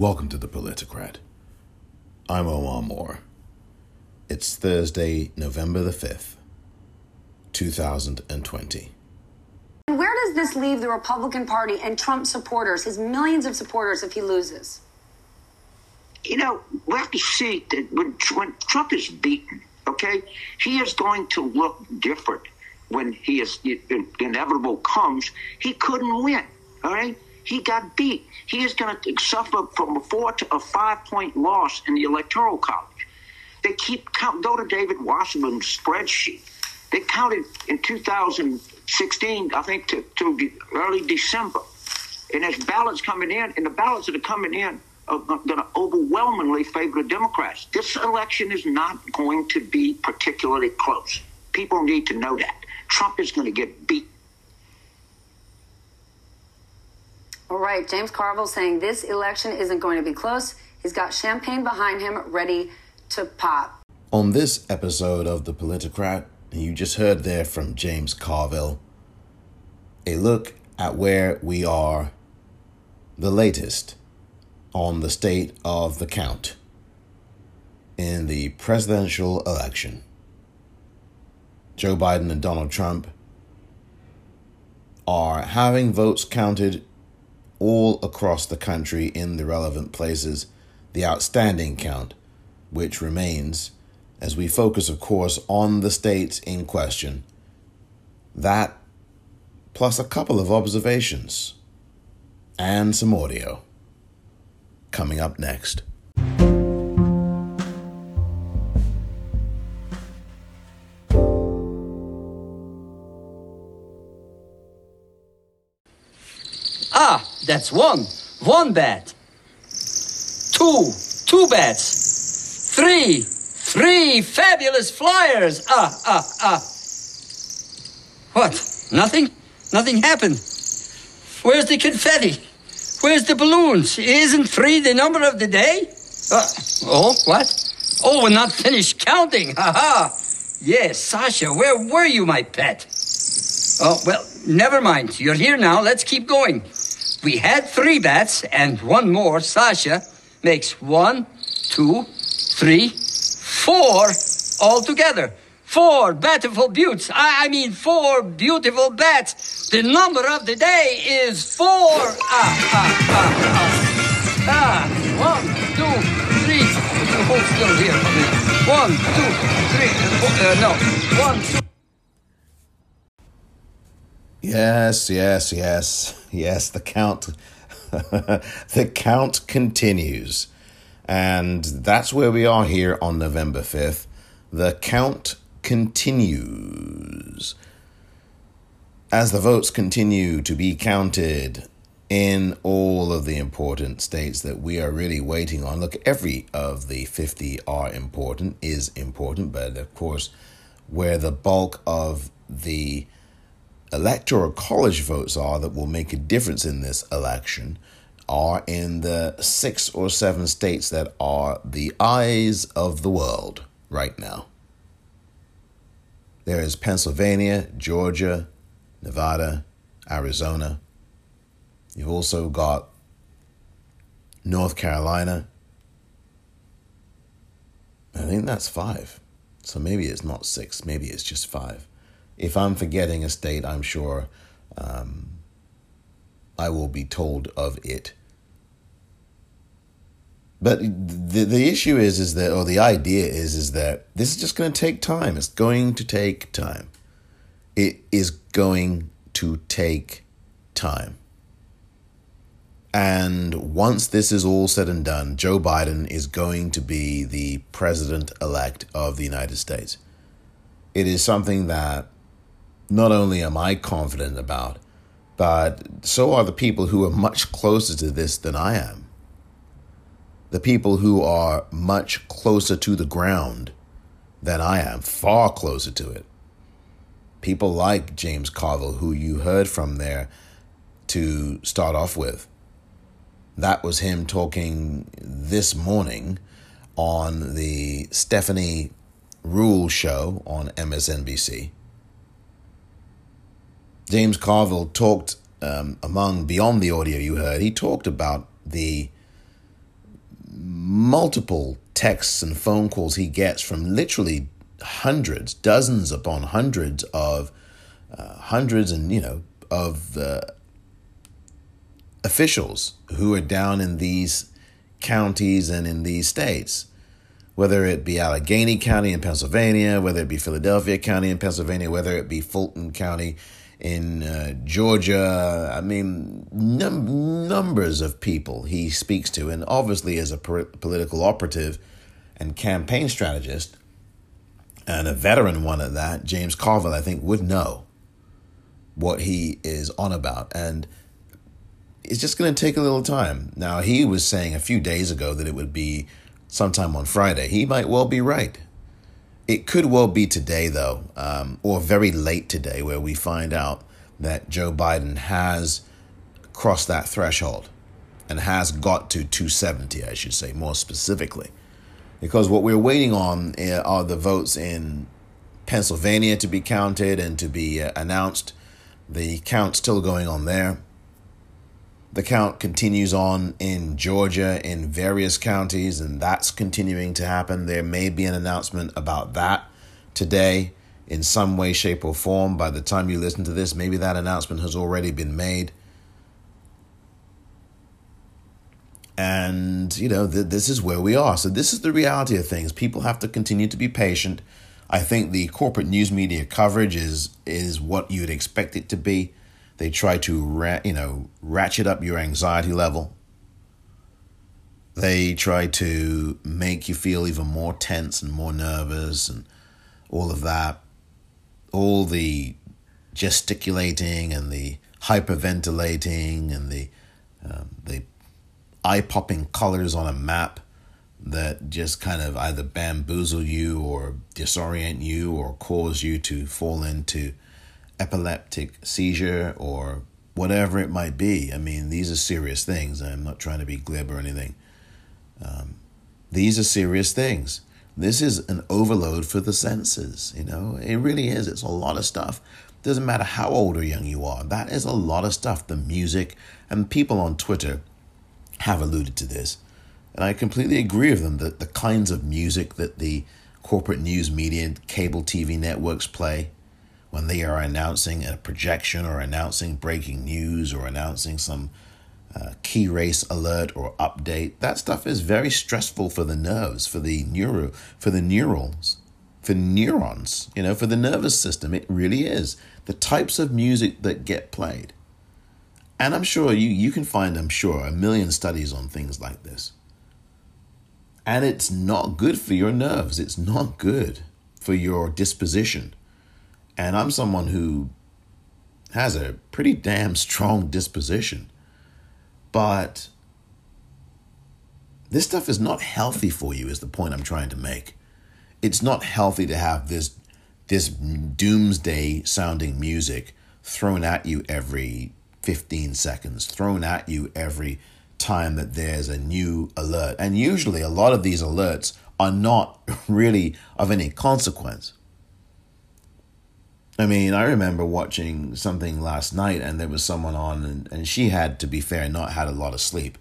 Welcome to the Politicrat. I'm Omar Moore. It's Thursday, November the 5th, 2020. And Where does this leave the Republican Party and Trump supporters, his millions of supporters, if he loses? You know, we have to see that when, when Trump is beaten, okay, he is going to look different when he is inevitable comes. He couldn't win, all right? He got beat. He is going to suffer from a four to a five point loss in the electoral college. They keep count. Go to David Wasserman's spreadsheet. They counted in 2016, I think, to, to early December, and there's ballots coming in, and the ballots that are coming in are going to overwhelmingly favor the Democrats. This election is not going to be particularly close. People need to know that. Trump is going to get beat All right, James Carville saying this election isn't going to be close. He's got champagne behind him ready to pop. On this episode of The Politicrat, you just heard there from James Carville a look at where we are, the latest on the state of the count in the presidential election. Joe Biden and Donald Trump are having votes counted all across the country in the relevant places the outstanding count, which remains, as we focus, of course, on the states in question. That, plus a couple of observations and some audio. Coming up next. That's one. One bat. Two. Two bats. Three. Three fabulous flyers. Ah, ah, ah. What? Nothing? Nothing happened. Where's the confetti? Where's the balloons? Isn't three the number of the day? Uh, oh, what? Oh, we're not finished counting. Ha ha. Yes, Sasha, where were you, my pet? Oh, well, never mind. You're here now. Let's keep going. We had three bats, and one more, Sasha, makes one, two, three, four altogether. Four beautiful buttes. I, I mean, four beautiful bats. The number of the day is four. Ah, ah, ah, ah. Ah, one, two, three. Hold still here for me. One, two, three. Uh, no, one, two. Yes, yes, yes, yes. The count, the count continues, and that's where we are here on November fifth. The count continues as the votes continue to be counted in all of the important states that we are really waiting on. Look, every of the 50 are important, is important, but of course, where the bulk of the electoral college votes are that will make a difference in this election are in the six or seven states that are the eyes of the world right now. There is Pennsylvania, Georgia, Nevada, Arizona. You've also got North Carolina. I think that's five. So maybe it's not six, maybe it's just five. If I'm forgetting a state, I'm sure um, I will be told of it. But the the issue is is that or the idea is is that this is just going to take time. It's going to take time. It is going to take time. And once this is all said and done, Joe Biden is going to be the president elect of the United States. It is something that not only am I confident about, but so are the people who are much closer to this than I am. The people who are much closer to the ground than I am, far closer to it. People like James Carville, who you heard from there to start off with. That was him talking this morning on the Stephanie Ruhle show on MSNBC. James Carville talked um, among beyond the audio you heard. He talked about the multiple texts and phone calls he gets from literally hundreds, dozens upon hundreds of uh, hundreds and you know of uh, officials who are down in these counties and in these states, whether it be Allegheny County in Pennsylvania, whether it be Philadelphia County in Pennsylvania, whether it be Fulton County in uh, Georgia. I mean, num- numbers of people he speaks to, and obviously as a per- political operative and campaign strategist, and a veteran one at that, James Carville, I think, would know what he is on about. And it's just going to take a little time. Now, he was saying a few days ago that it would be sometime on Friday. He might well be right. It could well be today, though, um, or very late today, where we find out that Joe Biden has crossed that threshold and has got to 270, I should say, more specifically. Because what we're waiting on eh, are the votes in Pennsylvania to be counted and to be uh, announced. The count still going on there. The count continues on in Georgia in various counties, and that's continuing to happen. There may be an announcement about that today in some way, shape, or form. By the time you listen to this, maybe that announcement has already been made. And, you know, th- this is where we are. So, this is the reality of things. People have to continue to be patient. I think the corporate news media coverage is is what you'd expect it to be. They try to ra- you know ratchet up your anxiety level. They try to make you feel even more tense and more nervous and all of that. All the gesticulating and the hyperventilating and the um, the eye popping colors on a map that just kind of either bamboozle you or disorient you or cause you to fall into epileptic seizure or whatever it might be. I mean, these are serious things. I'm not trying to be glib or anything. Um, these are serious things. This is an overload for the senses, you know? It really is. It's a lot of stuff. Doesn't matter how old or young you are. That is a lot of stuff. The music and people on Twitter have alluded to this. And I completely agree with them that the kinds of music that the corporate news media, and cable TV networks play, when they are announcing a projection or announcing breaking news or announcing some uh, key race alert or update. That stuff is very stressful for the nerves, for the neuro, for the neurons, for neurons. You know, for the nervous system. It really is the types of music that get played. And I'm sure you you can find, I'm sure, a million studies on things like this. And it's not good for your nerves. It's not good for your disposition and I'm someone who has a pretty damn strong disposition. But this stuff is not healthy for you, is the point I'm trying to make. It's not healthy to have this this doomsday sounding music thrown at you every 15 seconds, thrown at you every time that there's a new alert. And usually a lot of these alerts are not really of any consequence. I mean, I remember watching something last night and there was someone on, and, and she had, to be fair, not had a lot of sleep.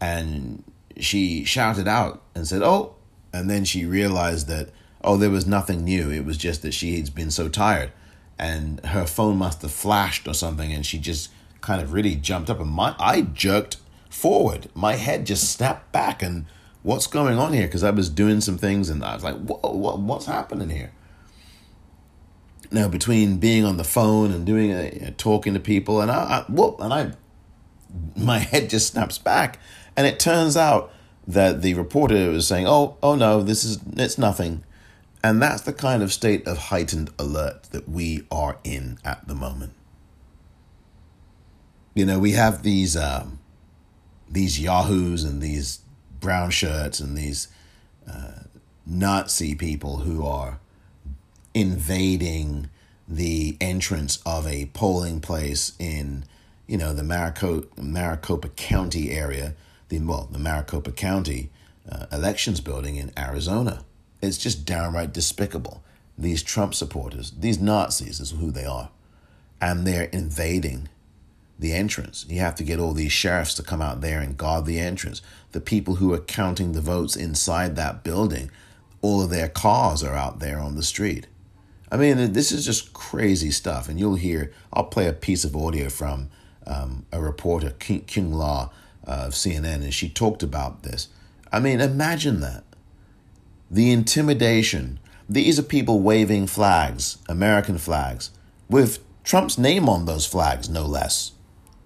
And she shouted out and said, Oh, and then she realized that, oh, there was nothing new. It was just that she had been so tired. And her phone must have flashed or something, and she just kind of really jumped up. And my, I jerked forward. My head just snapped back, and what's going on here? Because I was doing some things, and I was like, Whoa, what, what's happening here? Now, between being on the phone and doing a, you know, talking to people, and I, I whoop, and I, my head just snaps back, and it turns out that the reporter was saying, "Oh, oh no, this is it's nothing," and that's the kind of state of heightened alert that we are in at the moment. You know, we have these um, these yahoos and these brown shirts and these uh, Nazi people who are invading the entrance of a polling place in, you know, the Maricopa, Maricopa County area, the well, the Maricopa County uh, elections building in Arizona. It's just downright despicable. These Trump supporters, these Nazis is who they are, and they're invading the entrance. You have to get all these sheriffs to come out there and guard the entrance. The people who are counting the votes inside that building, all of their cars are out there on the street. I mean, this is just crazy stuff. And you'll hear, I'll play a piece of audio from um, a reporter, Kyung, Kyung Lah uh, of CNN, and she talked about this. I mean, imagine that. The intimidation. These are people waving flags, American flags, with Trump's name on those flags, no less.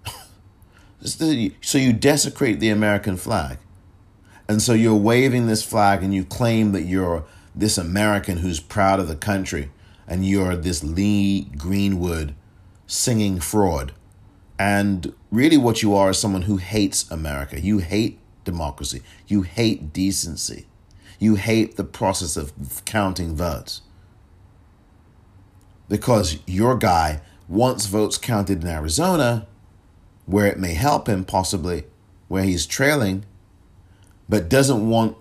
so you desecrate the American flag. And so you're waving this flag and you claim that you're this American who's proud of the country and you're this Lee Greenwood singing fraud. And really, what you are is someone who hates America. You hate democracy. You hate decency. You hate the process of counting votes. Because your guy wants votes counted in Arizona, where it may help him possibly, where he's trailing, but doesn't want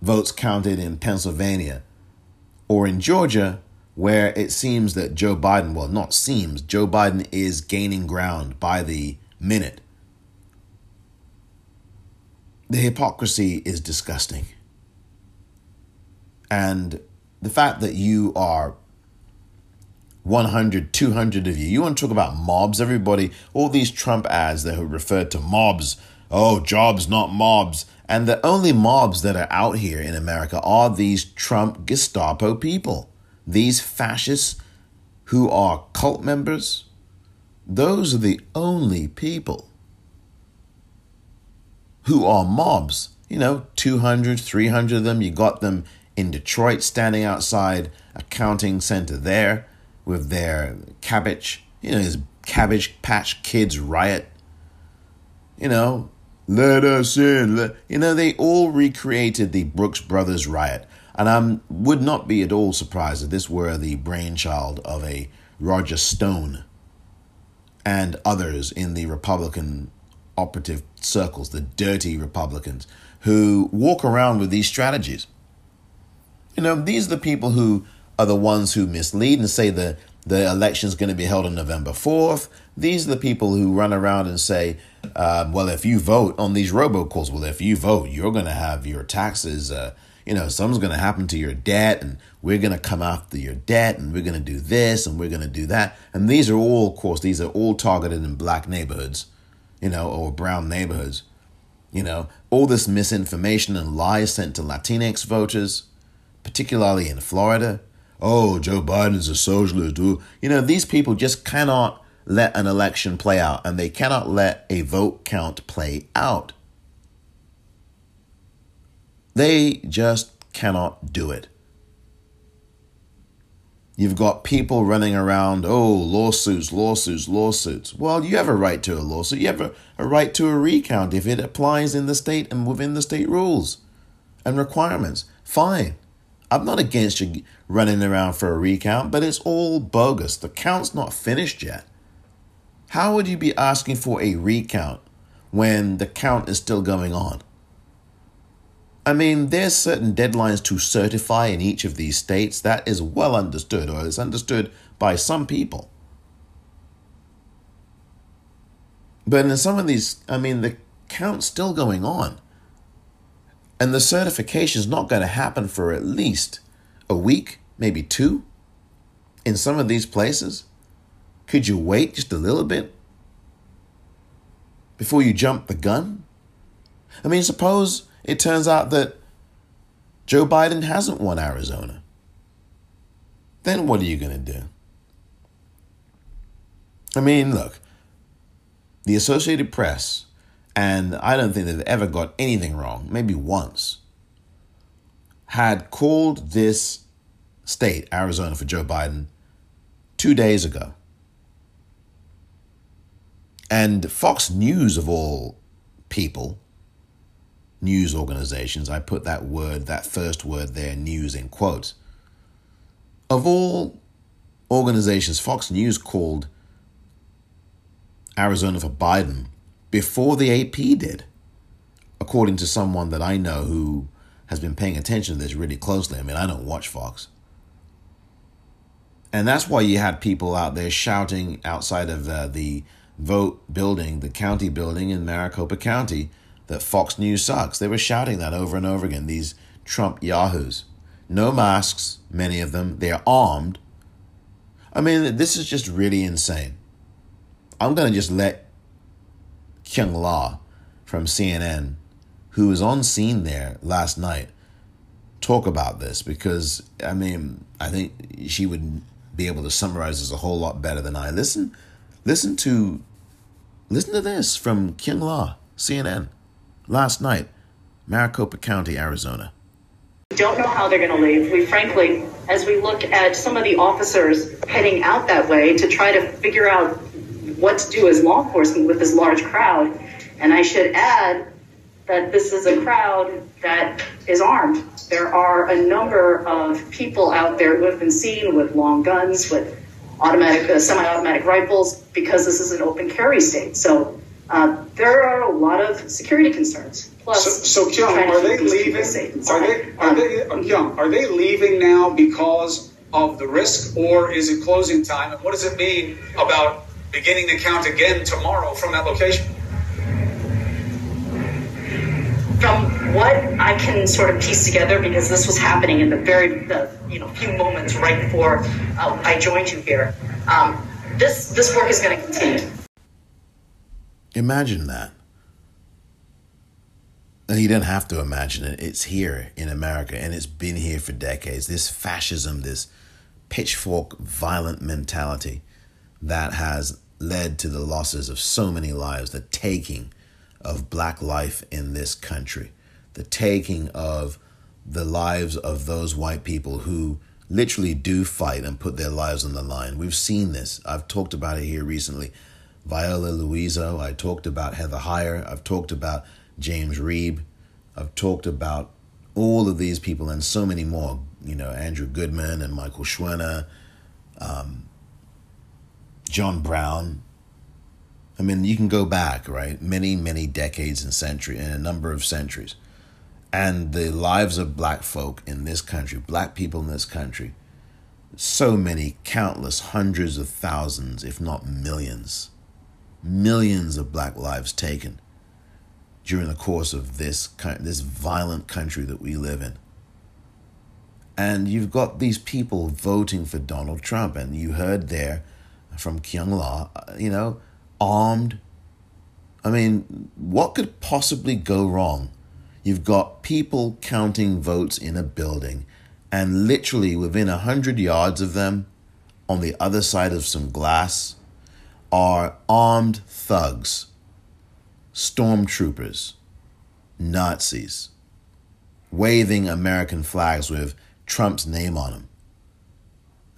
votes counted in Pennsylvania or in Georgia, where it seems that Joe Biden, well, not seems, Joe Biden is gaining ground by the minute. The hypocrisy is disgusting. And the fact that you are 100, 200 of you, you want to talk about mobs, everybody, all these Trump ads that have referred to mobs, oh, jobs, not mobs. And the only mobs that are out here in America are these Trump Gestapo people these fascists who are cult members, those are the only people who are mobs. You know, 200, 300 of them. You got them in Detroit standing outside a counting center there with their cabbage, you know, his cabbage patch kids riot. You know, let us in. Let, you know, they all recreated the Brooks Brothers riot. And I would not be at all surprised if this were the brainchild of a Roger Stone and others in the Republican operative circles, the dirty Republicans, who walk around with these strategies. You know, these are the people who are the ones who mislead and say the, the election is going to be held on November 4th. These are the people who run around and say, uh, well, if you vote on these robocalls, well, if you vote, you're going to have your taxes. Uh, you know, something's going to happen to your debt and we're going to come after your debt and we're going to do this and we're going to do that. And these are all, of course, these are all targeted in black neighborhoods, you know, or brown neighborhoods. You know, all this misinformation and lies sent to Latinx voters, particularly in Florida. Oh, Joe Biden's a socialist. You know, these people just cannot let an election play out and they cannot let a vote count play out. They just cannot do it. You've got people running around, oh, lawsuits, lawsuits, lawsuits. Well, you have a right to a lawsuit. You have a, a right to a recount if it applies in the state and within the state rules and requirements. Fine. I'm not against you running around for a recount, but it's all bogus. The count's not finished yet. How would you be asking for a recount when the count is still going on? I mean, there's certain deadlines to certify in each of these states. That is well understood, or is understood by some people. But in some of these, I mean, the count's still going on. And the certification is not going to happen for at least a week, maybe two. In some of these places, could you wait just a little bit before you jump the gun? I mean, suppose it turns out that Joe Biden hasn't won Arizona. Then what are you going to do? I mean, look, the Associated Press, and I don't think they've ever got anything wrong, maybe once, had called this state, Arizona, for Joe Biden two days ago. And Fox News, of all people, news organizations. I put that word, that first word there, news in quotes. Of all organizations, Fox News called Arizona for Biden before the AP did, according to someone that I know who has been paying attention to this really closely. I mean, I don't watch Fox. And that's why you had people out there shouting outside of uh, the vote building, the county building in Maricopa County, that Fox News sucks. They were shouting that over and over again, these Trump yahoos. No masks, many of them. They're armed. I mean, this is just really insane. I'm going to just let Kyung Lah from CNN, who was on scene there last night, talk about this because, I mean, I think she would be able to summarize this a whole lot better than I. Listen, listen to, listen to this from Kyung Lah, CNN, last night, Maricopa County, Arizona. We don't know how they're going to leave. We frankly, as we look at some of the officers heading out that way to try to figure out what to do as law enforcement with this large crowd, and I should add that this is a crowd that is armed. There are a number of people out there who have been seen with long guns, with automatic, uh, semi-automatic rifles, because this is an open carry state. So uh, there are a lot of security concerns. Plus, so, so Kyung, are they leaving? Are they, are they, uh, Kyung, are they leaving now because of the risk, or is it closing time? And what does it mean about beginning to count again tomorrow from that location? From what I can sort of piece together, because this was happening in the very, the, you know, few moments right before uh, I joined you here, um, this this work is going to continue. Imagine that. And you don't have to imagine it. It's here in America, and it's been here for decades. This fascism, this pitchfork violent mentality that has led to the losses of so many lives, the taking of black life in this country, the taking of the lives of those white people who literally do fight and put their lives on the line. We've seen this. I've talked about it here recently. Viola Liuzzo, I talked about Heather Heyer, I've talked about James Reeb, I've talked about all of these people and so many more. You know, Andrew Goodman and Michael Schwerner, um, John Brown, I mean, you can go back, right? Many, many decades and century and a number of centuries. And the lives of black folk in this country, black people in this country, so many, countless hundreds of thousands, if not millions, millions of black lives taken during the course of this this violent country that we live in. And you've got these people voting for Donald Trump, and you heard there from Kyung Lah, uh, you know, armed. I mean, what could possibly go wrong? You've got people counting votes in a building, and literally within a hundred yards of them, on the other side of some glass, are armed thugs, stormtroopers, Nazis, waving American flags with Trump's name on them.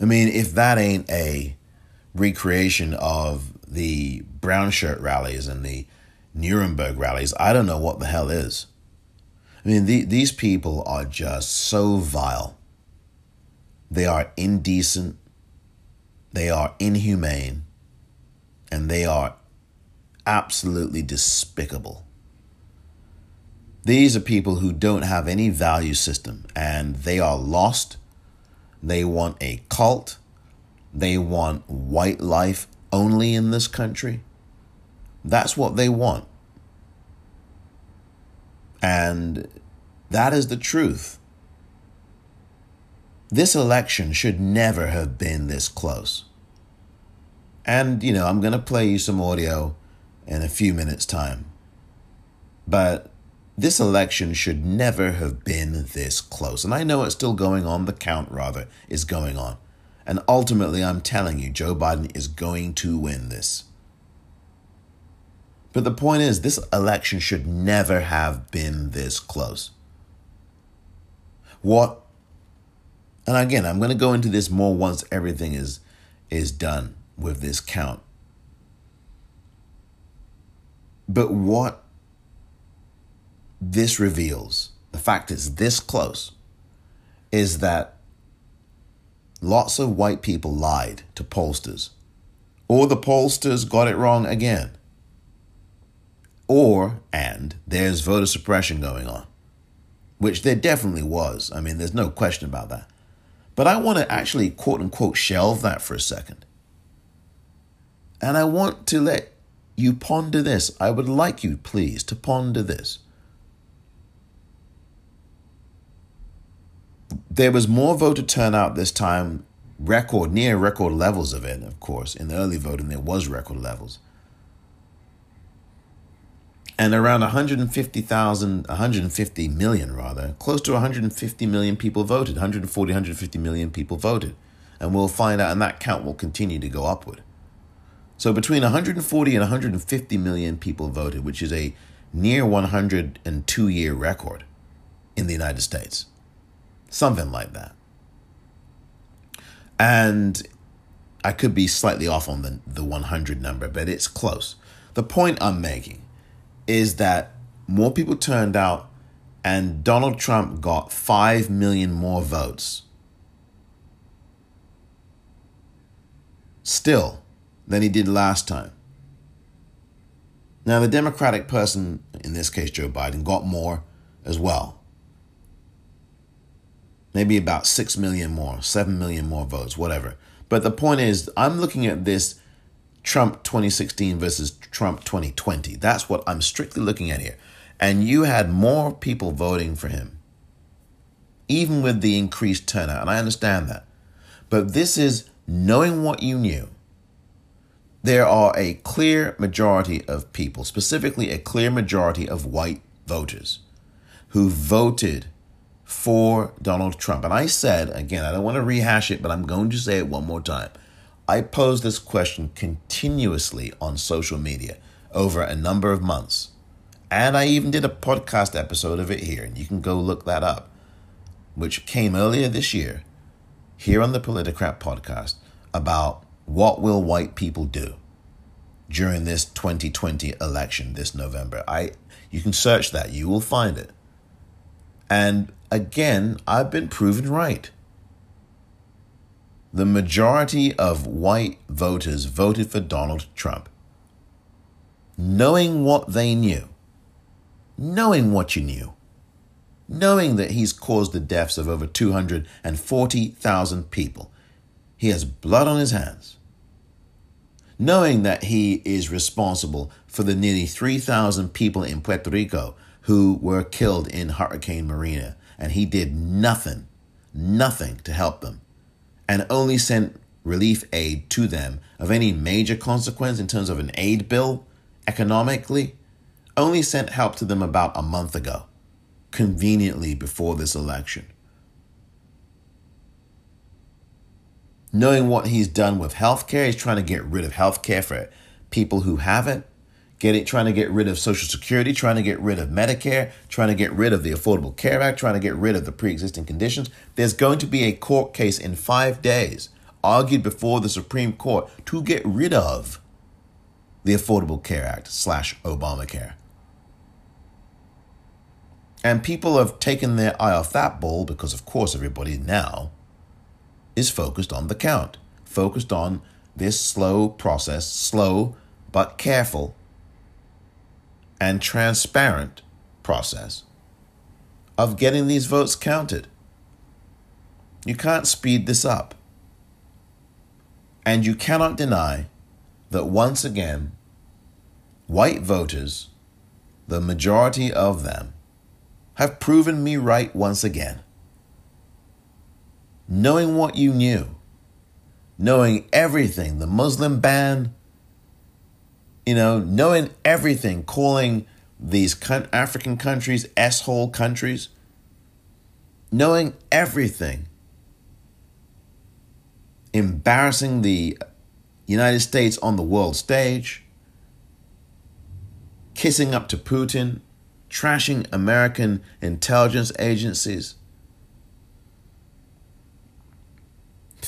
I mean, if that ain't a recreation of the brown shirt rallies and the Nuremberg rallies, I don't know what the hell is. I mean, the, these people are just so vile. They are indecent, they are inhumane, and they are absolutely despicable. These are people who don't have any value system and they are lost. They want a cult. They want white life only in this country. That's what they want. And that is the truth. This election should never have been this close. And, you know, I'm going to play you some audio in a few minutes' time. But this election should never have been this close. And I know it's still going on, the count, rather, is going on. And ultimately, I'm telling you, Joe Biden is going to win this. But the point is, this election should never have been this close. What, and again, I'm going to go into this more once everything is, is done with this count. But what this reveals, the fact it's this close, is that lots of white people lied to pollsters, or the pollsters got it wrong again. Or, and there's voter suppression going on, which there definitely was. I mean, there's no question about that. But I want to actually quote unquote shelve that for a second. And I want to let you ponder this. I would like you, please, to ponder this. There was more voter turnout this time, record, near record levels of it, of course. In the early voting, there was record levels. And around 150,000, 150 million rather, close to 150 million people voted, 140, 150 million people voted. And we'll find out, and that count will continue to go upward. So between 140 and 150 million people voted, which is a near 102 year record in the United States. Something like that. And I could be slightly off on the, the 100 number, but it's close. The point I'm making is that more people turned out and Donald Trump got 5 million more votes. Still, than he did last time. Now, the Democratic person, in this case Joe Biden, got more as well. Maybe about 6 million more, 7 million more votes, whatever. But the point is, I'm looking at this Trump 2016 versus Trump 2020. That's what I'm strictly looking at here. And you had more people voting for him, even with the increased turnout. And I understand that. But this is knowing what you knew there are a clear majority of people, specifically a clear majority of white voters, who voted for Donald Trump. And I said, again, I don't want to rehash it, but I'm going to say it one more time. I posed this question continuously on social media over a number of months. And I even did a podcast episode of it here, and you can go look that up, which came earlier this year here on the Politicrat podcast about what will white people do during this 2020 election this November? I you can search that, you will find it. And again, I've been proven right. The majority of white voters voted for Donald Trump. Knowing what they knew, knowing what you knew, knowing that he's caused the deaths of over 240,000 people. He has blood on his hands knowing that he is responsible for the nearly 3,000 people in Puerto Rico who were killed in Hurricane Maria, and he did nothing, nothing to help them, and only sent relief aid to them of any major consequence in terms of an aid bill economically, only sent help to them about a month ago, conveniently before this election. Knowing what he's done with healthcare. He's trying to get rid of healthcare for people who have it. Getting, trying to get rid of Social Security, trying to get rid of Medicare, trying to get rid of the Affordable Care Act, trying to get rid of the pre existing conditions. There's going to be a court case in five days, argued before the Supreme Court, to get rid of the Affordable Care Act slash Obamacare. And people have taken their eye off that ball because, of course, everybody now is focused on the count, focused on this slow process, slow but careful and transparent process of getting these votes counted. You can't speed this up. And you cannot deny that once again, white voters, the majority of them, have proven me right once again knowing what you knew, knowing everything, the Muslim ban, you know, knowing everything, calling these African countries S-hole countries, knowing everything, embarrassing the United States on the world stage, kissing up to Putin, trashing American intelligence agencies,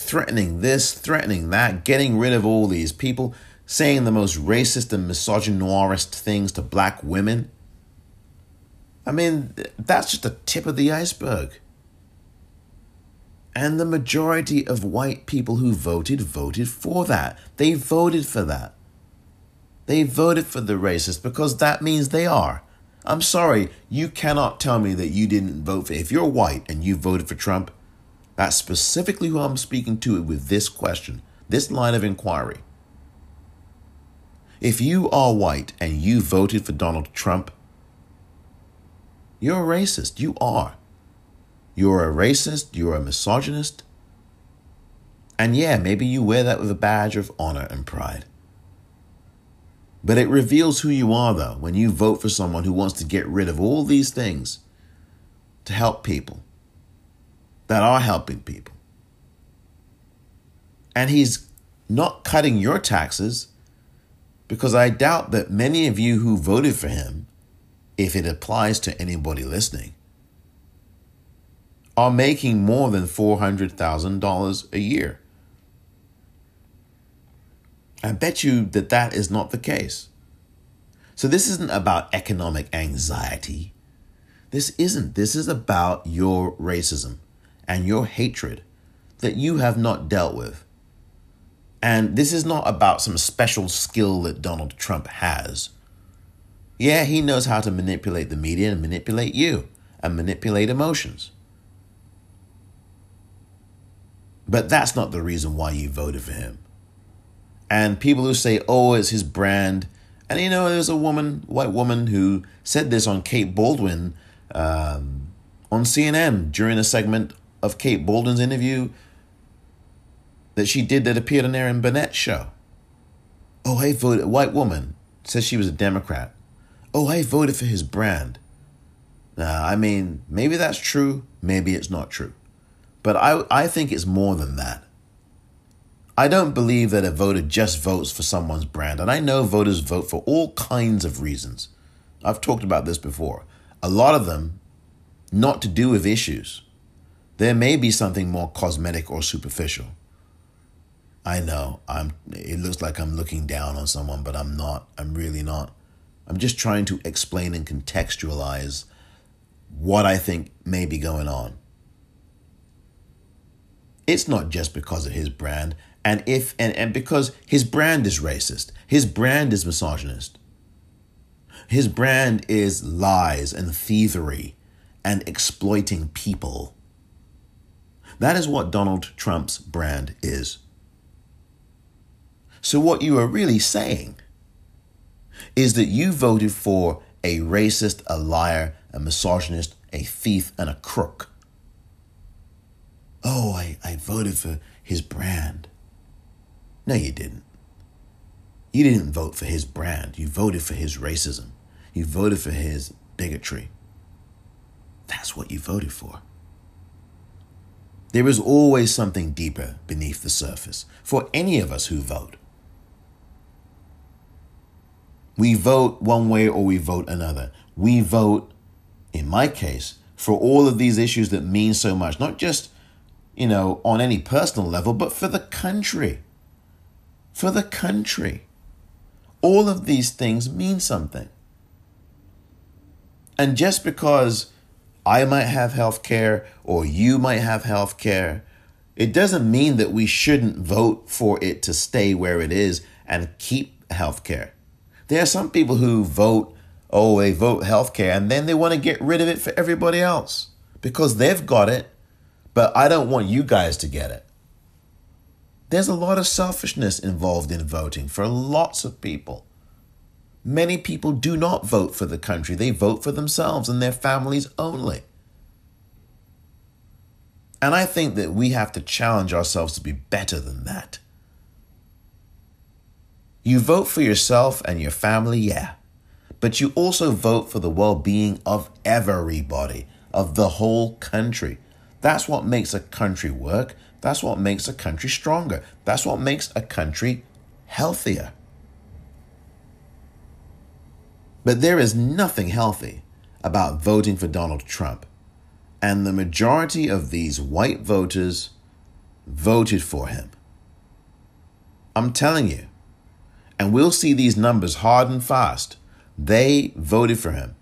threatening this, threatening that, getting rid of all these people, saying the most racist and misogynoirist things to black women. I mean, that's just the tip of the iceberg. And the majority of white people who voted voted for that. They voted for that. They voted for the racist because that means they are. I'm sorry, you cannot tell me that you didn't vote for. If you're white and you voted for Trump, that's specifically who I'm speaking to with this question, this line of inquiry. If you are white and you voted for Donald Trump, you're a racist. You are. You're a racist. You're a misogynist. And yeah, maybe you wear that with a badge of honor and pride. But it reveals who you are, though, when you vote for someone who wants to get rid of all these things to help people that are helping people. And he's not cutting your taxes because I doubt that many of you who voted for him, if it applies to anybody listening, are making more than $400,000 a year. I bet you that that is not the case. So, this isn't about economic anxiety. This isn't. This is about your racism and your hatred that you have not dealt with. And this is not about some special skill that Donald Trump has. Yeah, he knows how to manipulate the media and manipulate you and manipulate emotions. But that's not the reason why you voted for him. And people who say, oh, it's his brand. And you know, there's a woman, white woman, who said this on Kate Bolduan um, on CNN during a segment of Kate Bolduan's interview that she did that appeared on Erin Burnett's show. Oh, I voted, A white woman says she was a Democrat. Oh, I voted for his brand. Now, I mean, maybe that's true, maybe it's not true. But I, I think it's more than that. I don't believe that a voter just votes for someone's brand, and I know voters vote for all kinds of reasons. I've talked about this before. A lot of them not to do with issues. There may be something more cosmetic or superficial. I know I'm it looks like I'm looking down on someone, but I'm not. I'm really not. I'm just trying to explain and contextualize what I think may be going on. It's not just because of his brand and if and, and because his brand is racist his brand is misogynist his brand is lies and thievery and exploiting people that is what donald trump's brand is so what you are really saying is that you voted for a racist a liar a misogynist a thief and a crook oh i, I voted for his brand no, you didn't. You didn't vote for his brand. You voted for his racism. You voted for his bigotry. That's what you voted for. There is always something deeper beneath the surface for any of us who vote. We vote one way or we vote another. We vote, in my case, for all of these issues that mean so much, not just, you know, on any personal level, but for the country for the country. All of these things mean something. And just because I might have health care or you might have health care, it doesn't mean that we shouldn't vote for it to stay where it is and keep health care. There are some people who vote, oh, they vote health care, and then they want to get rid of it for everybody else because they've got it, but I don't want you guys to get it. There's a lot of selfishness involved in voting for lots of people. Many people do not vote for the country, they vote for themselves and their families only. And I think that we have to challenge ourselves to be better than that. You vote for yourself and your family, yeah, but you also vote for the well being of everybody, of the whole country. That's what makes a country work. That's what makes a country stronger. That's what makes a country healthier. But there is nothing healthy about voting for Donald Trump. And the majority of these white voters voted for him. I'm telling you. And we'll see these numbers hard and fast. They voted for him.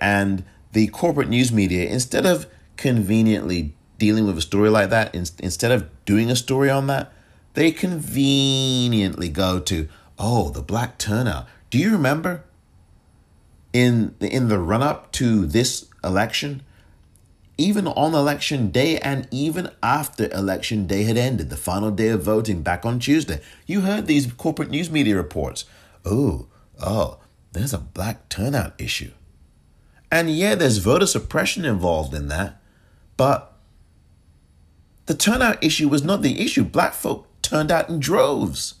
And the corporate news media, instead of conveniently dealing with a story like that, in, instead of doing a story on that, they conveniently go to, oh, the black turnout. Do you remember in the, in the run up to this election, even on election day and even after election day had ended, the final day of voting back on Tuesday, you heard these corporate news media reports. oh, oh, there's a black turnout issue. And yeah, there's voter suppression involved in that, but the turnout issue was not the issue. Black folk turned out in droves.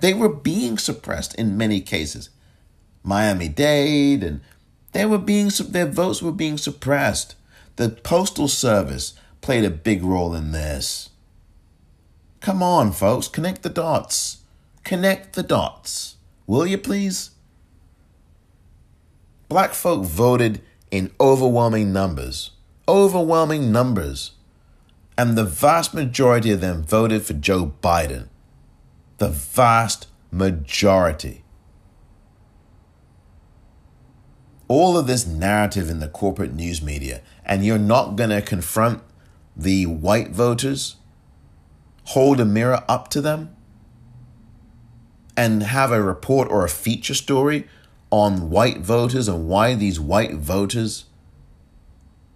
They were being suppressed in many cases. Miami Dade, and they were being their votes were being suppressed. The postal service played a big role in this. Come on, folks, connect the dots. Connect the dots. Will you please? Black folk voted in overwhelming numbers. Overwhelming numbers. And the vast majority of them voted for Joe Biden. The vast majority. All of this narrative in the corporate news media, and you're not going to confront the white voters, hold a mirror up to them, and have a report or a feature story on white voters and why these white voters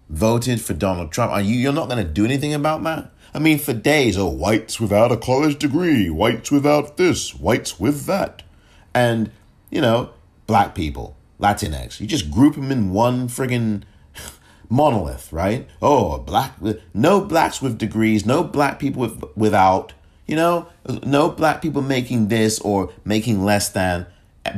voted for Donald Trump. Are you you're not going to do anything about that? I mean, for days, oh, whites without a college degree, whites without this, whites with that, and you know, black people, Latinx. You just group them in one friggin' monolith, right? Oh, black, no blacks with degrees, no black people with without, you know, no black people making this or making less than.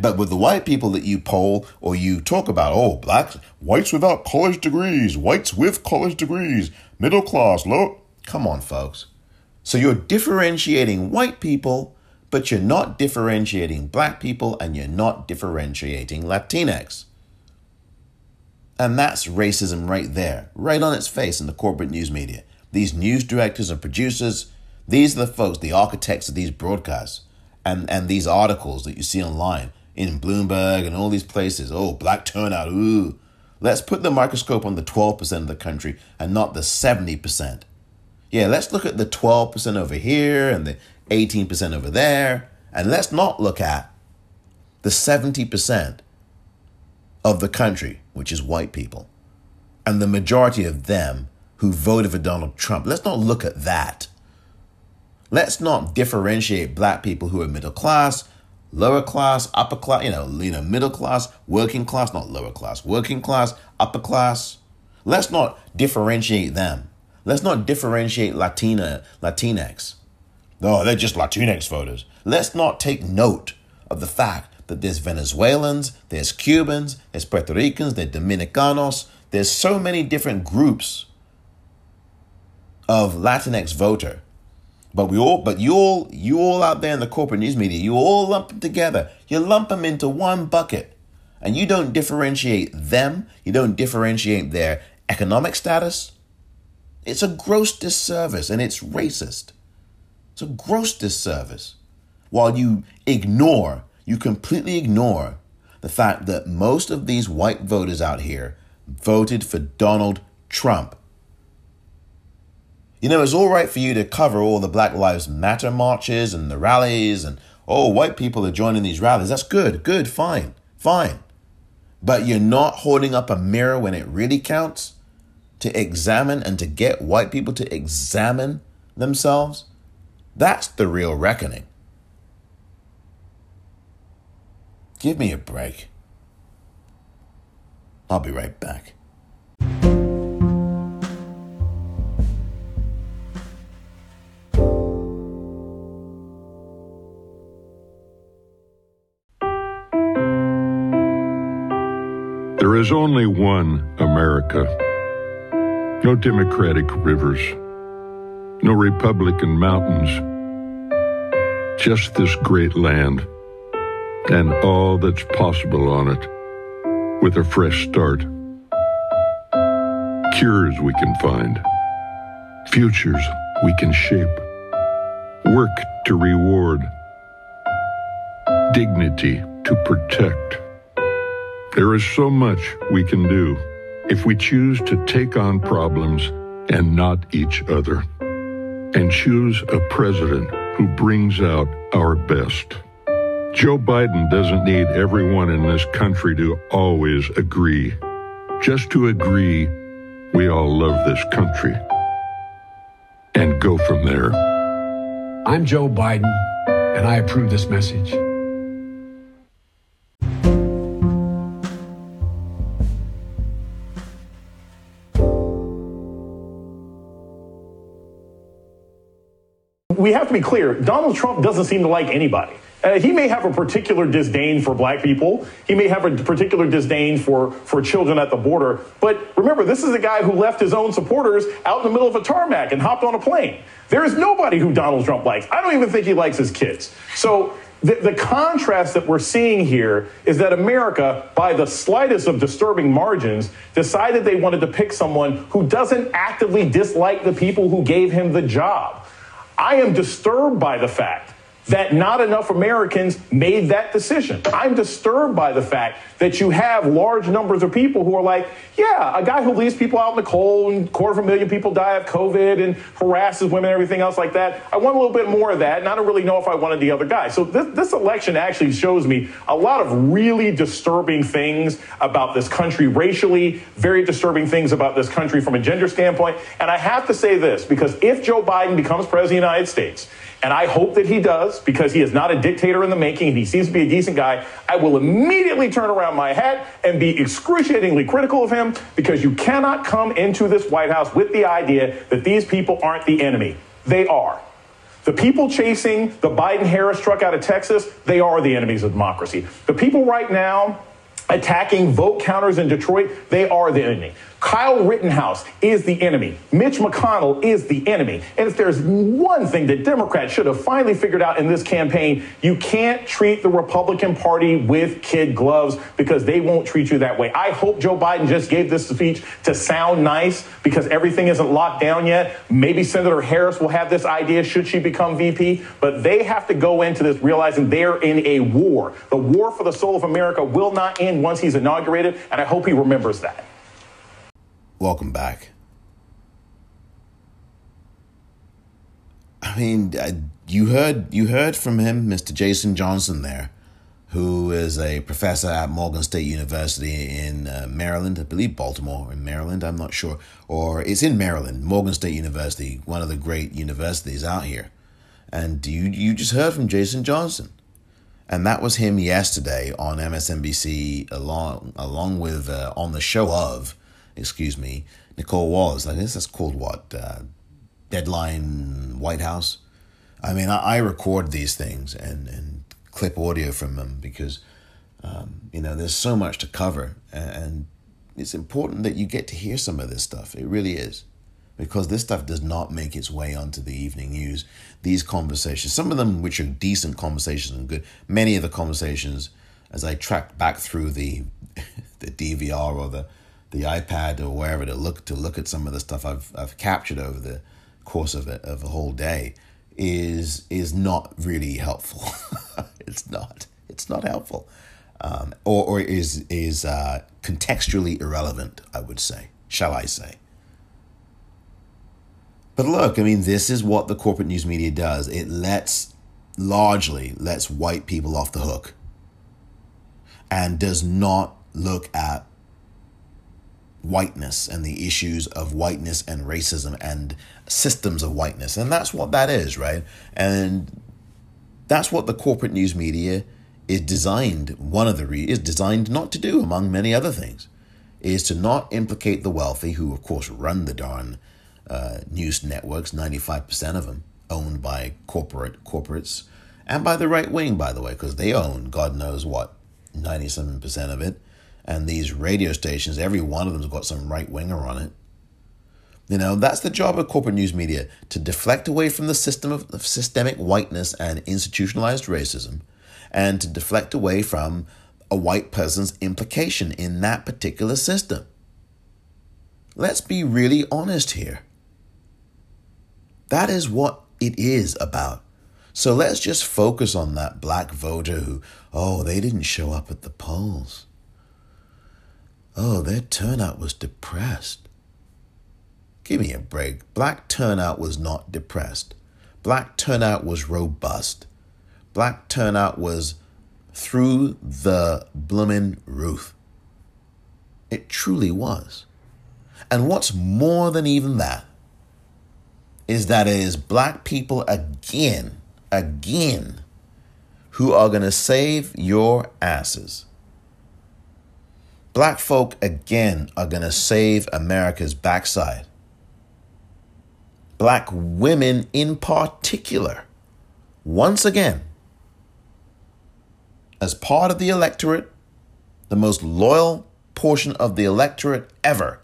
But with the white people that you poll or you talk about, oh, blacks, whites without college degrees, whites with college degrees, middle class, low. Come on, folks. So you're differentiating white people, but you're not differentiating black people and you're not differentiating Latinx. And that's racism right there, right on its face in the corporate news media. These news directors and producers, these are the folks, the architects of these broadcasts and and these articles that you see online in Bloomberg and all these places. Oh, black turnout. Ooh. Let's put the microscope on the 12% of the country and not the 70%. Yeah, let's look at the 12% over here and the 18% over there. And let's not look at the 70% of the country, which is white people, and the majority of them who voted for Donald Trump. Let's not look at that. Let's not differentiate black people who are middle class, lower class, upper class, you know, you know, middle class, working class, not lower class, working class, upper class. Let's not differentiate them. Let's not differentiate Latina, Latinx. No, they're just Latinx voters. Let's not take note of the fact that there's Venezuelans, there's Cubans, there's Puerto Ricans, there's Dominicanos. There's so many different groups of Latinx voter but we all, but you all, you all out there in the corporate news media, you all lump them together. You lump them into one bucket, and you don't differentiate them. You don't differentiate their economic status. It's a gross disservice, and it's racist. It's a gross disservice. While you ignore, you completely ignore the fact that most of these white voters out here voted for Donald Trump. You know, it's all right for you to cover all the Black Lives Matter marches and the rallies and, oh, white people are joining these rallies. That's good, good, fine, fine. But you're not holding up a mirror when it really counts to examine and to get white people to examine themselves. That's the real reckoning. Give me a break. I'll be right back. There is only one America. No Democratic rivers, no Republican mountains, just this great land and all that's possible on it with a fresh start. Cures we can find, futures we can shape, work to reward, dignity to protect there is so much we can do if we choose to take on problems and not each other, and choose a president who brings out our best. Joe Biden doesn't need everyone in this country to always agree. Just to agree, we all love this country. And go from there. I'm Joe Biden, and I approve this message. We have to be clear Donald Trump doesn't seem to like anybody. Uh, he may have a particular disdain for black people. He may have a particular disdain for, for children at the border. But remember, this is a guy who left his own supporters out in the middle of a tarmac and hopped on a plane. There is nobody who Donald Trump likes. I don't even think he likes his kids. So the, the contrast that we're seeing here is that America, by the slightest of disturbing margins, decided they wanted to pick someone who doesn't actively dislike the people who gave him the job. I am disturbed by the fact that not enough Americans made that decision. I'm disturbed by the fact that you have large numbers of people who are like, yeah, a guy who leaves people out in the cold and quarter of a million people die of COVID and harasses women and everything else like that. I want a little bit more of that, and I don't really know if I wanted the other guy. So this, this election actually shows me a lot of really disturbing things about this country racially, very disturbing things about this country from a gender standpoint. And I have to say this because if Joe Biden becomes president of the United States, and I hope that he does because he is not a dictator in the making and he seems to be a decent guy. I will immediately turn around my hat and be excruciatingly critical of him because you cannot come into this White House with the idea that these people aren't the enemy. They are. The people chasing the Biden Harris truck out of Texas, they are the enemies of democracy. The people right now attacking vote counters in Detroit, they are the enemy. Kyle Rittenhouse is the enemy. Mitch McConnell is the enemy. And if there's one thing that Democrats should have finally figured out in this campaign, you can't treat the Republican Party with kid gloves because they won't treat you that way. I hope Joe Biden just gave this speech to sound nice because everything isn't locked down yet. Maybe Senator Harris will have this idea should she become VP, but they have to go into this realizing they're in a war. The war for the soul of America will not end once he's inaugurated, and I hope he remembers that. Welcome back. I mean, you heard you heard from him, Mr. Jason Johnson, there, who is a professor at Morgan State University in uh, Maryland, I believe Baltimore in Maryland. I'm not sure, or it's in Maryland, Morgan State University, one of the great universities out here. And you you just heard from Jason Johnson, and that was him yesterday on MSNBC, along along with uh, on the show of excuse me, Nicolle Wallace. I guess that's called what? Uh, Deadline White House. I mean, I, I, record these things and, and clip audio from them because, um, you know, there's so much to cover. And it's important that you get to hear some of this stuff. It really is. Because this stuff does not make its way onto the evening news. These conversations, some of them which are decent conversations and good, many of the conversations, as I track back through the the DVR or the the iPad or wherever to look to look at some of the stuff I've I've captured over the course of a, of a whole day is is not really helpful. it's not. It's not helpful, um, or or is is uh, contextually irrelevant. I would say, shall I say? But look, I mean, this is what the corporate news media does. It lets largely lets white people off the hook, and does not look at whiteness and the issues of whiteness and racism and systems of whiteness. And that's what that is, right? And that's what the corporate news media is designed, one of the re- is designed not to do, among many other things, is to not implicate the wealthy, who of course run the darn uh, news networks, 95% of them owned by corporate corporates, and by the right wing, by the way, because they own God knows what, 97% of it and these radio stations, every one of them's got some right winger on it. You know, that's the job of corporate news media to deflect away from the system of, of systemic whiteness and institutionalized racism and to deflect away from a white person's implication in that particular system. Let's be really honest here. That is what it is about. So let's just focus on that black voter who, oh, they didn't show up at the polls. Oh, their turnout was depressed. Give me a break. Black turnout was not depressed. Black turnout was robust. Black turnout was through the bloomin' roof. It truly was. And what's more than even that is that it is black people again, again, who are going to save your asses. Black folk again are going to save America's backside. black women in particular, once again, as part of the electorate, the most loyal portion of the electorate ever,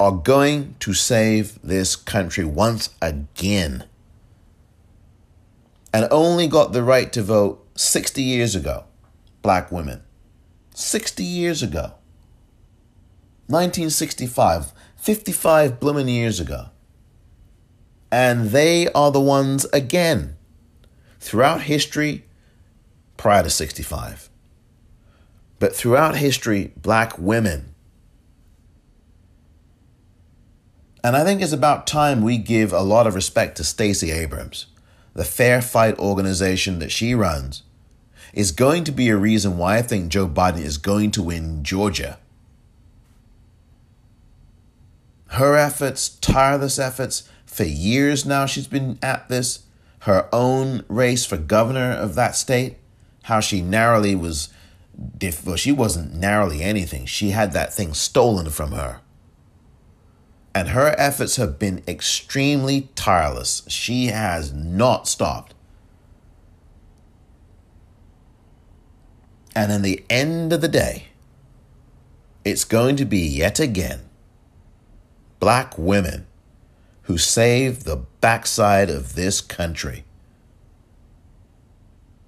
are going to save this country once again. And only got the right to vote 60 years ago, black women. 60 years ago. 1965, 55 blooming years ago. And they are the ones again throughout history prior to 65. But throughout history, black women. And I think it's about time we give a lot of respect to Stacey Abrams. The Fair Fight organization that she runs is going to be a reason why I think Joe Biden is going to win Georgia. Her efforts, tireless efforts, for years now she's been at this. Her own race for governor of that state, how she narrowly was, well, she wasn't narrowly anything. She had that thing stolen from her. And her efforts have been extremely tireless. She has not stopped. And in the end of the day, it's going to be yet again black women who save the backside of this country.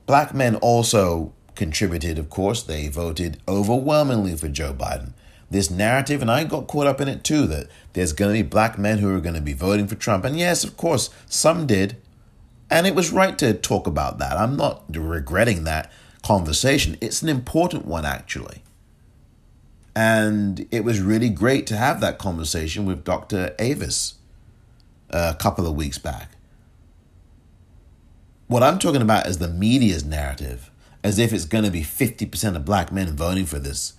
Black men also contributed, of course, they voted overwhelmingly for Joe Biden. This narrative, and I got caught up in it too, that there's going to be black men who are going to be voting for Trump. And yes, of course, some did. And it was right to talk about that. I'm not regretting that conversation. It's an important one, actually. And it was really great to have that conversation with Dr. Avis uh, a couple of weeks back. What I'm talking about is the media's narrative, as if it's going to be 50% of black men voting for this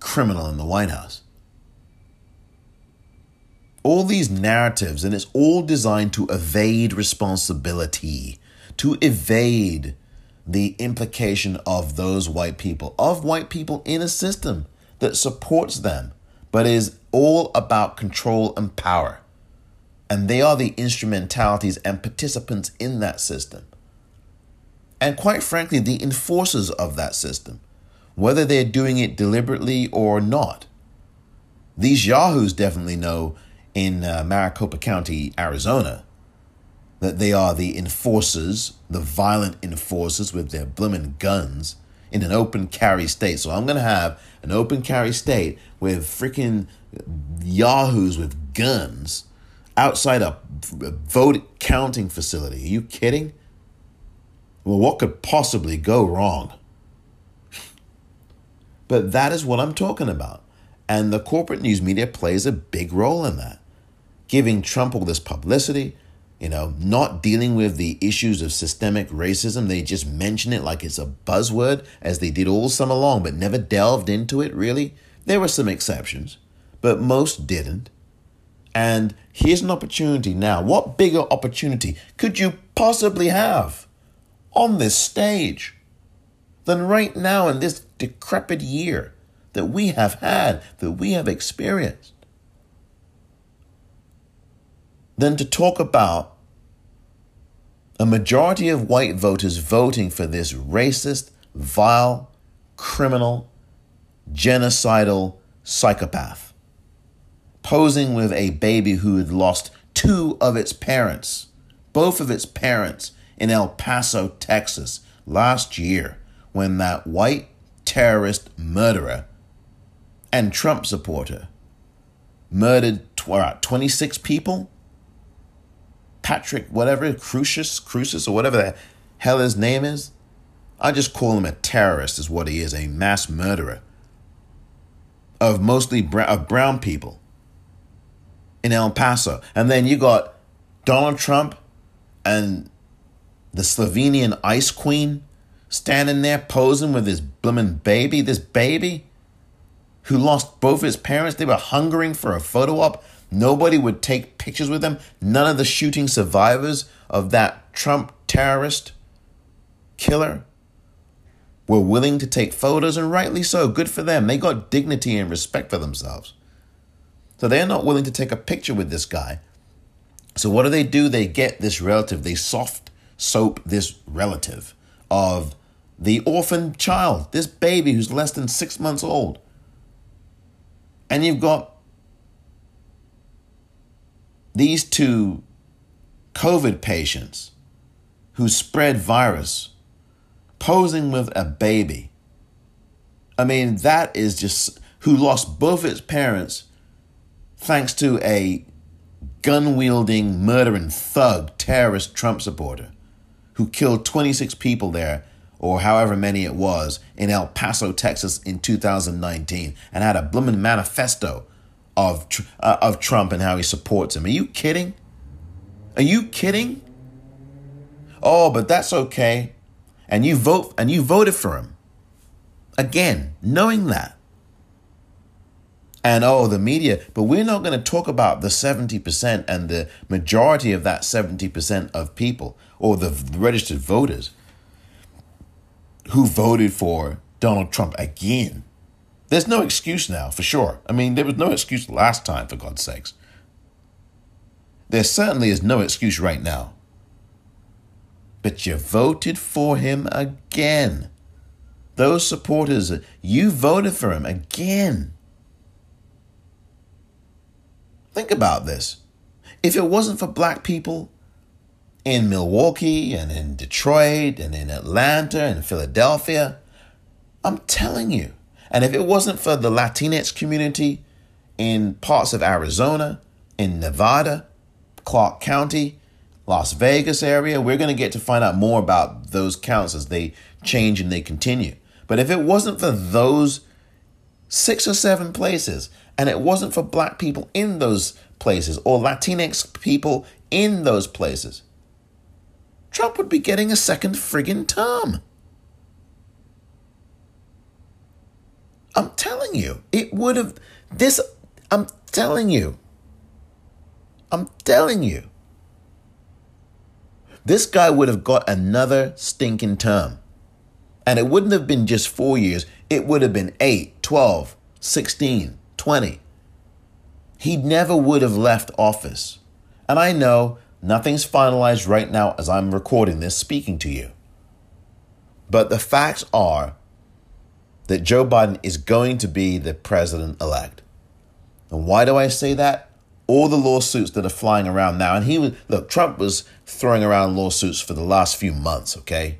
criminal in the White House. All these narratives, and it's all designed to evade responsibility, to evade the implication of those white people, of white people in a system that supports them, but is all about control and power. And they are the instrumentalities and participants in that system. And quite frankly, the enforcers of that system, whether they're doing it deliberately or not. These yahoos definitely know in uh, Maricopa County, Arizona, that they are the enforcers, the violent enforcers with their blooming guns in an open carry state. So I'm going to have an open carry state with freaking yahoos with guns outside a vote counting facility. Are you kidding? Well, what could possibly go wrong? But that is what I'm talking about. And the corporate news media plays a big role in that, giving Trump all this publicity, you know, not dealing with the issues of systemic racism. They just mention it like it's a buzzword, as they did all summer long, but never delved into it really. There were some exceptions, but most didn't. And here's an opportunity now. What bigger opportunity could you possibly have on this stage than right now in this decrepit year that we have had, that we have experienced? Than to talk about a majority of white voters voting for this racist, vile, criminal, genocidal psychopath posing with a baby who had lost two of its parents, both of its parents, in El Paso, Texas, last year when that white terrorist murderer and Trump supporter murdered uh, 26 people. Patrick, whatever, Crusius, Crusius, or whatever the hell his name is. I just call him a terrorist, is what he is, a mass murderer of mostly brown, of brown people in El Paso. And then you got Donald Trump and the Slovenian ice queen standing there posing with this blooming baby, this baby who lost both his parents. They were hungering for a photo op. Nobody would take pictures with them. None of the shooting survivors of that Trump terrorist killer were willing to take photos, and rightly so. Good for them. They got dignity and respect for themselves. So they're not willing to take a picture with this guy. So what do they do? They get this relative, they soft soap this relative of the orphan child, this baby who's less than six months old. And you've got these two COVID patients who spread virus posing with a baby. I mean, that is just who lost both its parents thanks to a gun wielding, murdering thug, terrorist Trump supporter who killed 26 people there, or however many it was, in El Paso, Texas in 2019, and had a blooming manifesto of, uh, of Trump and how he supports him. Are you kidding? Are you kidding? Oh, but that's okay. And you vote and you voted for him. Again, knowing that. And oh, the media, but we're not going to talk about the 70% and the majority of that 70% of people or the registered voters who voted for Donald Trump again. There's no excuse now, for sure. I mean, there was no excuse last time, for God's sakes. There certainly is no excuse right now. But you voted for him again. Those supporters, you voted for him again. Think about this. If it wasn't for black people in Milwaukee and in Detroit and in Atlanta and Philadelphia, I'm telling you, and if it wasn't for the Latinx community in parts of Arizona, in Nevada, Clark County, Las Vegas area, we're going to get to find out more about those counts as they change and they continue. But if it wasn't for those six or seven places, and it wasn't for black people in those places or Latinx people in those places, Trump would be getting a second friggin' term. I'm telling you, it would have. This, I'm telling you. I'm telling you. This guy would have got another stinking term. And it wouldn't have been just four years, it would have been 8, 12, 16, 20. He never would have left office. And I know nothing's finalized right now as I'm recording this, speaking to you. But the facts are that Joe Biden is going to be the president elect. And why do I say that? All the lawsuits that are flying around now, and he was, look, Trump was throwing around lawsuits for the last few months, okay?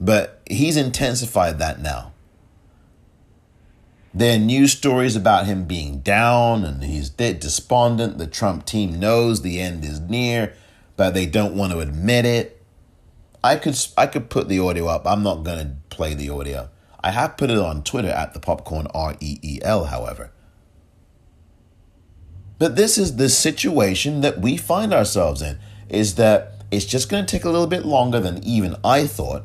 But he's intensified that now. There are news stories about him being down and he's dead, despondent. The Trump team knows the end is near, but they don't want to admit it. I could I could put the audio up. I'm not going to play the audio. I have put it on Twitter at the popcorn R E E L, however. But this is the situation that we find ourselves in is that it's just going to take a little bit longer than even I thought.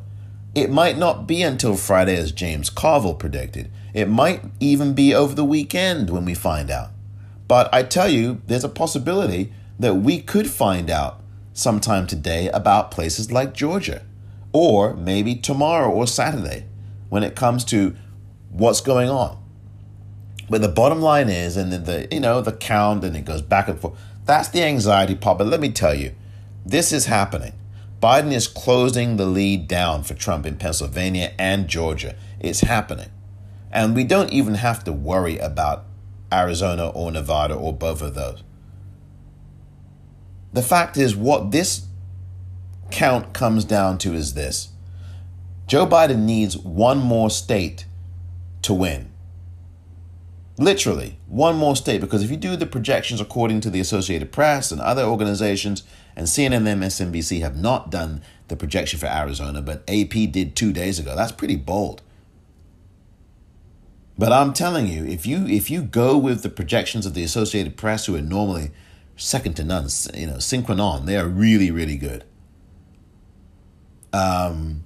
It might not be until Friday, as James Carville predicted. It might even be over the weekend when we find out. But I tell you, there's a possibility that we could find out sometime today about places like Georgia, or maybe tomorrow or Saturday when it comes to what's going on. But the bottom line is, and the, the you know the count, and it goes back and forth. That's the anxiety part. But let me tell you, this is happening. Biden is closing the lead down for Trump in Pennsylvania and Georgia. It's happening. And we don't even have to worry about Arizona or Nevada or both of those. The fact is, what this count comes down to is this Joe Biden needs one more state to win. Literally, one more state. Because if you do the projections according to the Associated Press and other organizations, and CNN and MSNBC have not done the projection for Arizona, but AP did two days ago. That's pretty bold. But I'm telling you, if you if you go with the projections of the Associated Press, who are normally second to none, you know, synchronon, they are really really good. Um,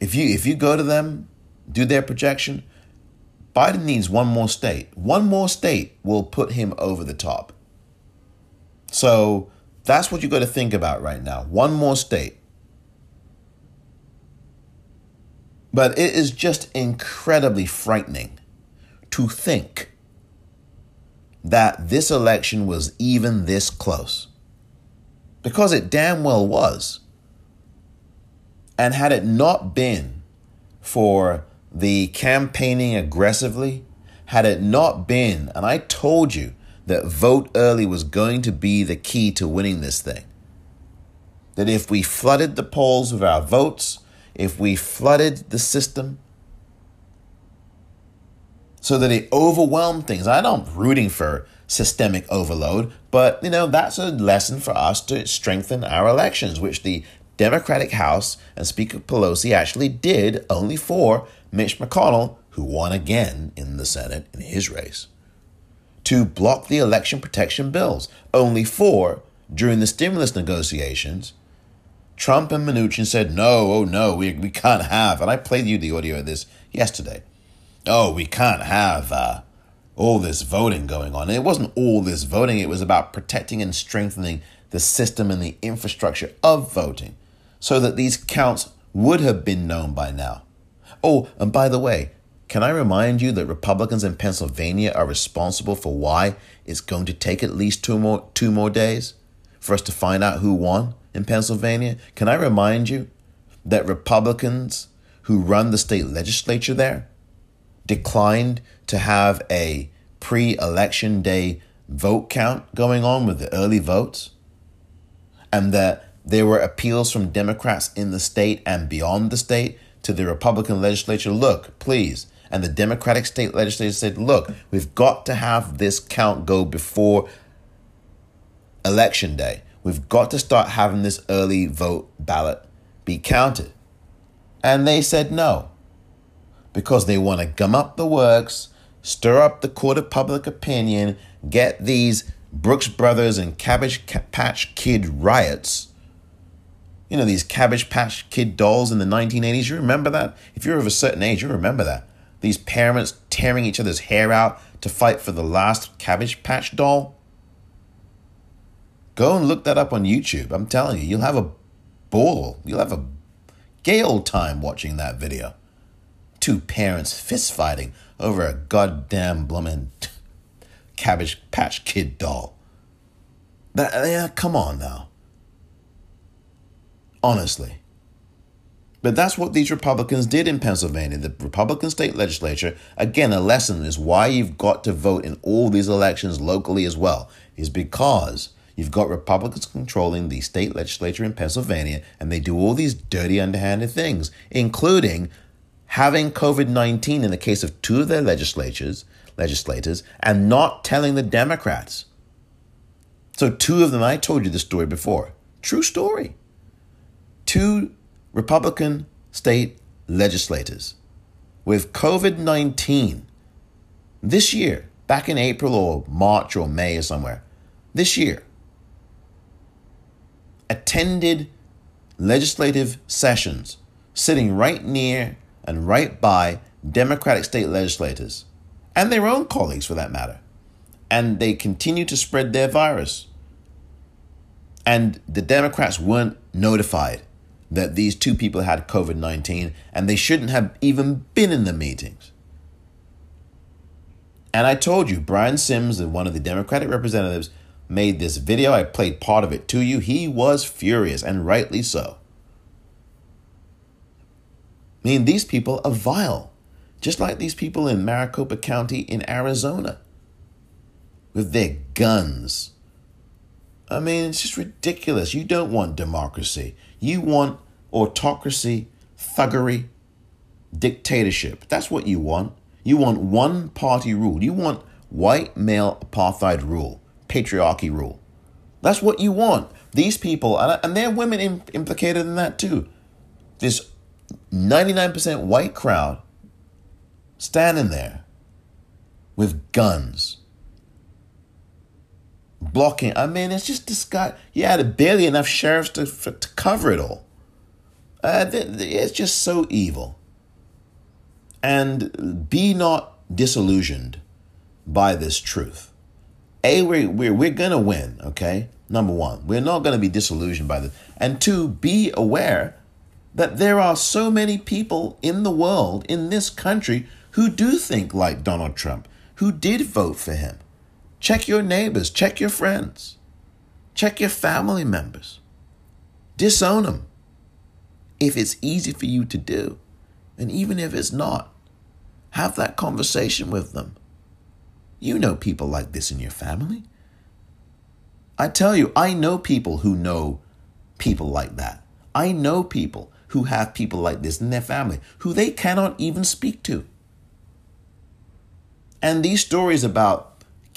if you if you go to them, do their projection, Biden needs one more state. One more state will put him over the top. So that's what you got to think about right now. One more state. But it is just incredibly frightening to think that this election was even this close. Because it damn well was. And had it not been for the campaigning aggressively, had it not been, and I told you that vote early was going to be the key to winning this thing. That if we flooded the polls with our votes, if we flooded the system so that it overwhelmed things, I'm not rooting for systemic overload, but you know, that's a lesson for us to strengthen our elections, which the Democratic House and Speaker Pelosi actually did only for Mitch McConnell, who won again in the Senate in his race, to block the election protection bills. Only for, during the stimulus negotiations, Trump and Mnuchin said, no, oh no, we, we can't have, and I played you the audio of this yesterday. Oh, we can't have uh, all this voting going on. And it wasn't all this voting, it was about protecting and strengthening the system and the infrastructure of voting so that these counts would have been known by now. Oh, and by the way, can I remind you that Republicans in Pennsylvania are responsible for why it's going to take at least two more two more days for us to find out who won in Pennsylvania? Can I remind you that Republicans who run the state legislature there declined to have a pre-election day vote count going on with the early votes? And that there were appeals from Democrats in the state and beyond the state to the Republican legislature look, please. And the Democratic state legislature said, look, we've got to have this count go before election day. We've got to start having this early vote ballot be counted. And they said no because they want to gum up the works, stir up the court of public opinion, get these Brooks Brothers and Cabbage Patch Kid riots you know, these Cabbage Patch Kid dolls in the 1980s. You remember that? If you're of a certain age, you remember that. These parents tearing each other's hair out to fight for the last Cabbage Patch doll. Go and look that up on YouTube. I'm telling you, you'll have a ball. You'll have a gay old time watching that video. Two parents fist fighting over a goddamn bloomin' Cabbage Patch Kid doll. That, yeah, come on now honestly. But that's what these Republicans did in Pennsylvania. The Republican state legislature, again, a lesson is why you've got to vote in all these elections locally as well, is because you've got Republicans controlling the state legislature in Pennsylvania, and they do all these dirty, underhanded things, including having COVID 19 in the case of two of their legislatures, legislators, and not telling the Democrats. So, two of them, I told you the story before. True story two Republican state legislators with COVID 19 this year, back in April or March or May or somewhere, this year, attended legislative sessions sitting right near and right by Democratic state legislators and their own colleagues for that matter. And they continue to spread their virus. And the Democrats weren't notified that these two people had COVID 19 and they shouldn't have even been in the meetings. And I told you, Brian Sims, one of the Democratic representatives, made this video. I played part of it to you. He was furious, and rightly so. I mean, these people are vile, just like these people in Maricopa County in Arizona with their guns. I mean, it's just ridiculous. You don't want democracy. You want autocracy, thuggery, dictatorship. That's what you want. You want one party rule. You want white male apartheid rule, patriarchy rule. That's what you want. These people, and there are women implicated in that too. This 99% white crowd standing there with guns blocking. I mean, it's just this guy. You had barely enough sheriffs to, for, to cover it all. Uh, it's just so evil. And be not disillusioned by this truth. A, we're, we're, we're going to win, okay? Number one, we're not going to be disillusioned by this. And two, be aware that there are so many people in the world, in this country, who do think like Donald Trump, who did vote for him Check your neighbors, check your friends, check your family members. Disown them if it's easy for you to do. And even if it's not, have that conversation with them. You know people like this in your family. I tell you, I know people who know people like that. I know people who have people like this in their family who they cannot even speak to. And these stories about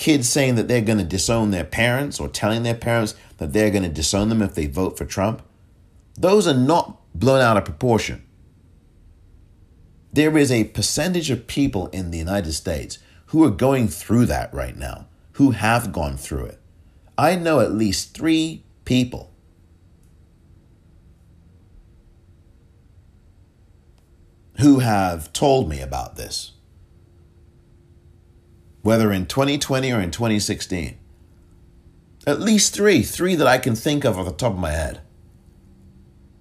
kids saying that they're going to disown their parents or telling their parents that they're going to disown them if they vote for Trump, those are not blown out of proportion. There is a percentage of people in the United States who are going through that right now, who have gone through it. I know at least three people who have told me about this, whether in 2020 or in 2016. At least three, three that I can think of off the top of my head.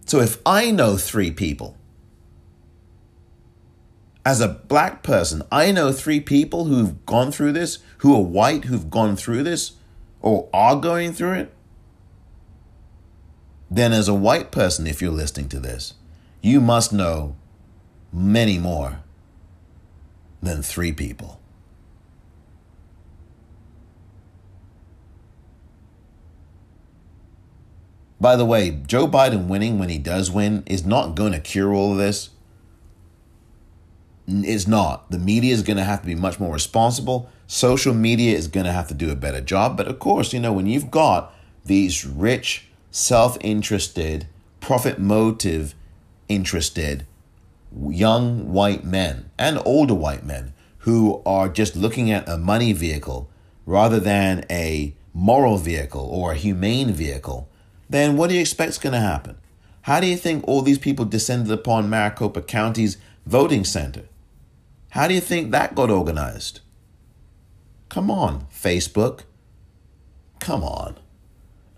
So if I know three people, as a black person, I know three people who've gone through this, who are white, who've gone through this, or are going through it. Then, as a white person, if you're listening to this, you must know many more than three people. By the way, Joe Biden winning when he does win is not going to cure all of this. It's not. The media is going to have to be much more responsible. Social media is going to have to do a better job. But of course, you know, when you've got these rich, self interested, profit motive interested young white men and older white men who are just looking at a money vehicle rather than a moral vehicle or a humane vehicle, then what do you expect is going to happen? How do you think all these people descended upon Maricopa County's voting center? How do you think that got organized? Come on, Facebook. Come on.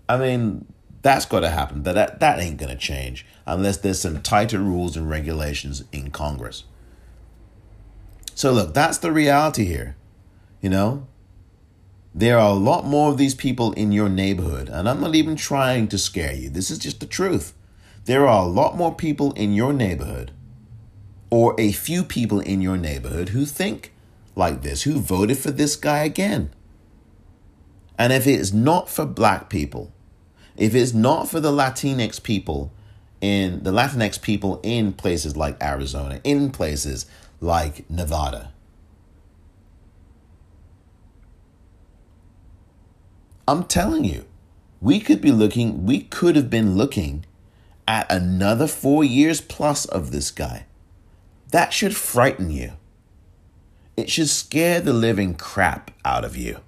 I mean, that's got to happen. But that, that ain't going to change unless there's some tighter rules and regulations in Congress. So, look, that's the reality here. You know, there are a lot more of these people in your neighborhood, and I'm not even trying to scare you. This is just the truth. There are a lot more people in your neighborhood, or a few people in your neighborhood, who think like this, who voted for this guy again. And if it is not for black people, if it's not for the Latinx people in the Latinx people in places like Arizona, in places like Nevada, I'm telling you, we could be looking, we could have been looking at another four years plus of this guy. That should frighten you. It should scare the living crap out of you.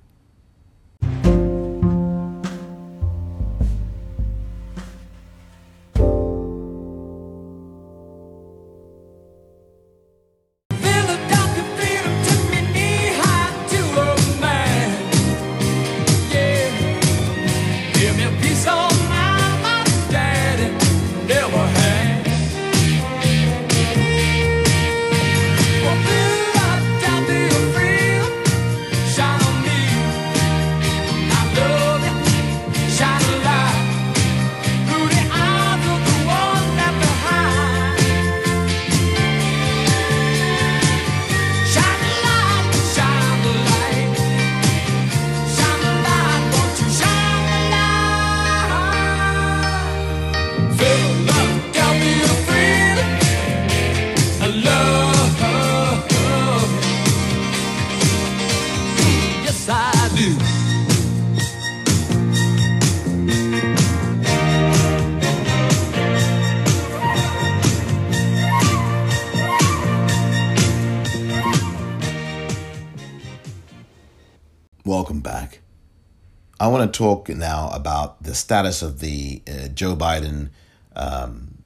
Talk now about the status of the uh, Joe Biden um,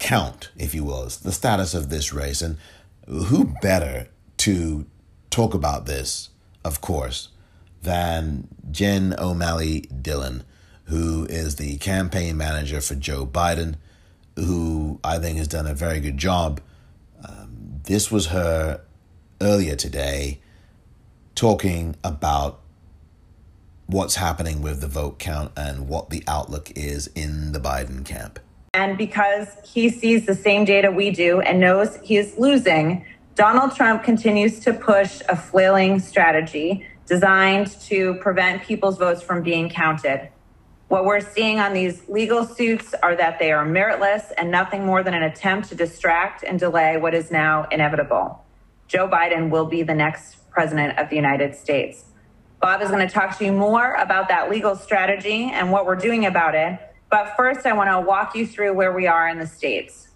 count, if you will, the status of this race. And who better to talk about this, of course, than Jen O'Malley Dillon, who is the campaign manager for Joe Biden, who I think has done a very good job. Um, this was her earlier today talking about what's happening with the vote count and what the outlook is in the Biden camp. And because he sees the same data we do and knows he is losing, Donald Trump continues to push a flailing strategy designed to prevent people's votes from being counted. What we're seeing on these legal suits are that they are meritless and nothing more than an attempt to distract and delay what is now inevitable. Joe Biden will be the next president of the United States. Bob is going to talk to you more about that legal strategy and what we're doing about it. But first, I want to walk you through where we are in the states.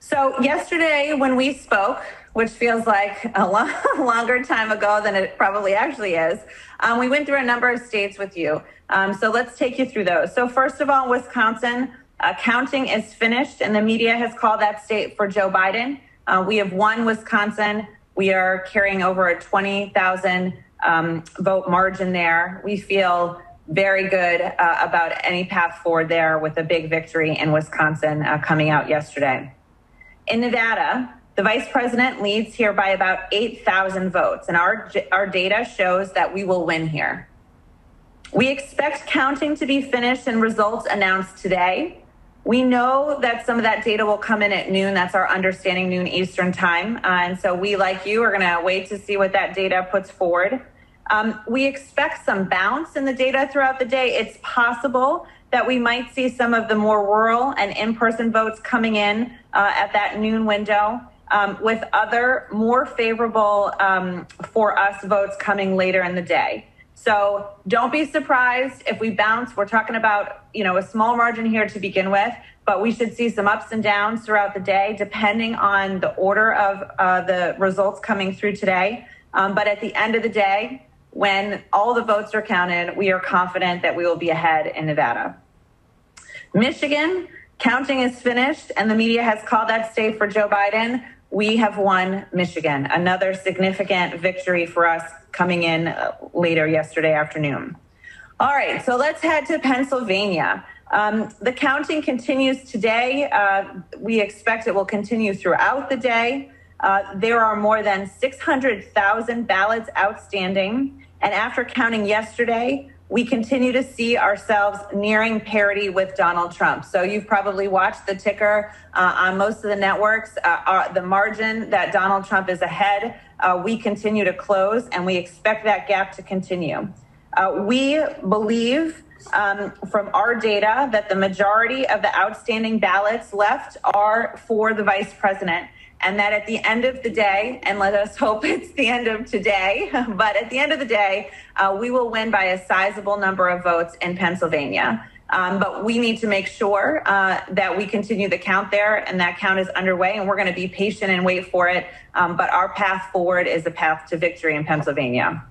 So, yesterday, when we spoke, which feels like a long, longer time ago than it probably actually is, um, we went through a number of states with you. Um, so, let's take you through those. So, first of all, Wisconsin, uh, counting is finished, and the media has called that state for Joe Biden. Uh, we have won Wisconsin. We are carrying over a 20,000 um, vote margin there. We feel very good uh, about any path forward there with a big victory in Wisconsin uh, coming out yesterday. In Nevada, the vice president leads here by about 8,000 votes, and our, our data shows that we will win here. We expect counting to be finished and results announced today. We know that some of that data will come in at noon. That's our understanding, noon Eastern time. Uh, and so we, like you, are going to wait to see what that data puts forward. Um, we expect some bounce in the data throughout the day. It's possible that we might see some of the more rural and in person votes coming in uh, at that noon window. Um, with other more favorable um, for us votes coming later in the day. So don't be surprised if we bounce. We're talking about, you know, a small margin here to begin with, but we should see some ups and downs throughout the day, depending on the order of uh, the results coming through today. Um, but at the end of the day, when all the votes are counted, we are confident that we will be ahead in Nevada. Michigan, counting is finished, and the media has called that state for Joe Biden we have won Michigan, another significant victory for us coming in uh, later yesterday afternoon. All right, so let's head to Pennsylvania. Um, the counting continues today. Uh, we expect it will continue throughout the day. Uh, there are more than 600,000 ballots outstanding. And after counting yesterday, we continue to see ourselves nearing parity with Donald Trump. So you've probably watched the ticker uh, on most of the networks. Uh, the margin that Donald Trump is ahead, uh, we continue to close, and we expect that gap to continue. Uh, we believe um, from our data that the majority of the outstanding ballots left are for the vice president and that at the end of the day, and let us hope it's the end of today, but at the end of the day, uh, we will win by a sizable number of votes in Pennsylvania. Um, but we need to make sure uh, that we continue the count there, and that count is underway, and we're going to be patient and wait for it. Um, but our path forward is a path to victory in Pennsylvania.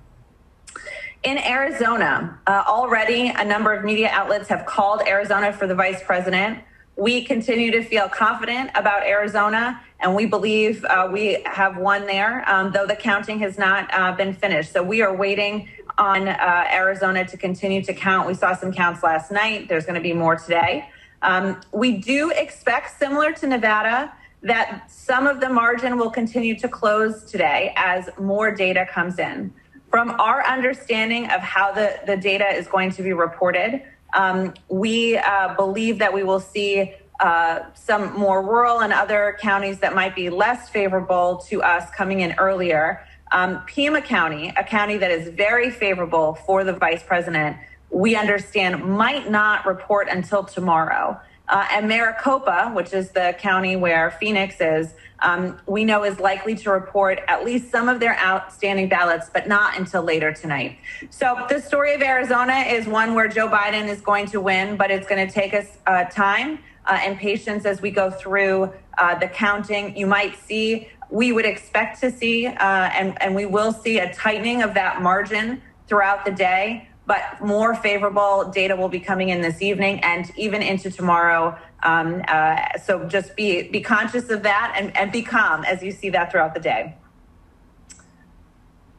In Arizona, uh, already a number of media outlets have called Arizona for the vice president. We continue to feel confident about Arizona, and we believe uh, we have won there, um, though the counting has not uh, been finished. So we are waiting on uh, Arizona to continue to count. We saw some counts last night. There's going to be more today. Um, we do expect, similar to Nevada, that some of the margin will continue to close today as more data comes in. From our understanding of how the, the data is going to be reported, um, we uh, believe that we will see uh, some more rural and other counties that might be less favorable to us coming in earlier. Um, Pima County, a county that is very favorable for the vice president, we understand might not report until tomorrow. Uh, and Maricopa, which is the county where Phoenix is, um, we know is likely to report at least some of their outstanding ballots, but not until later tonight. So the story of Arizona is one where Joe Biden is going to win, but it's going to take us uh, time uh, and patience as we go through uh, the counting. You might see, we would expect to see, uh, and, and we will see a tightening of that margin throughout the day but more favorable data will be coming in this evening and even into tomorrow. Um, uh, so just be be conscious of that and, and be calm as you see that throughout the day.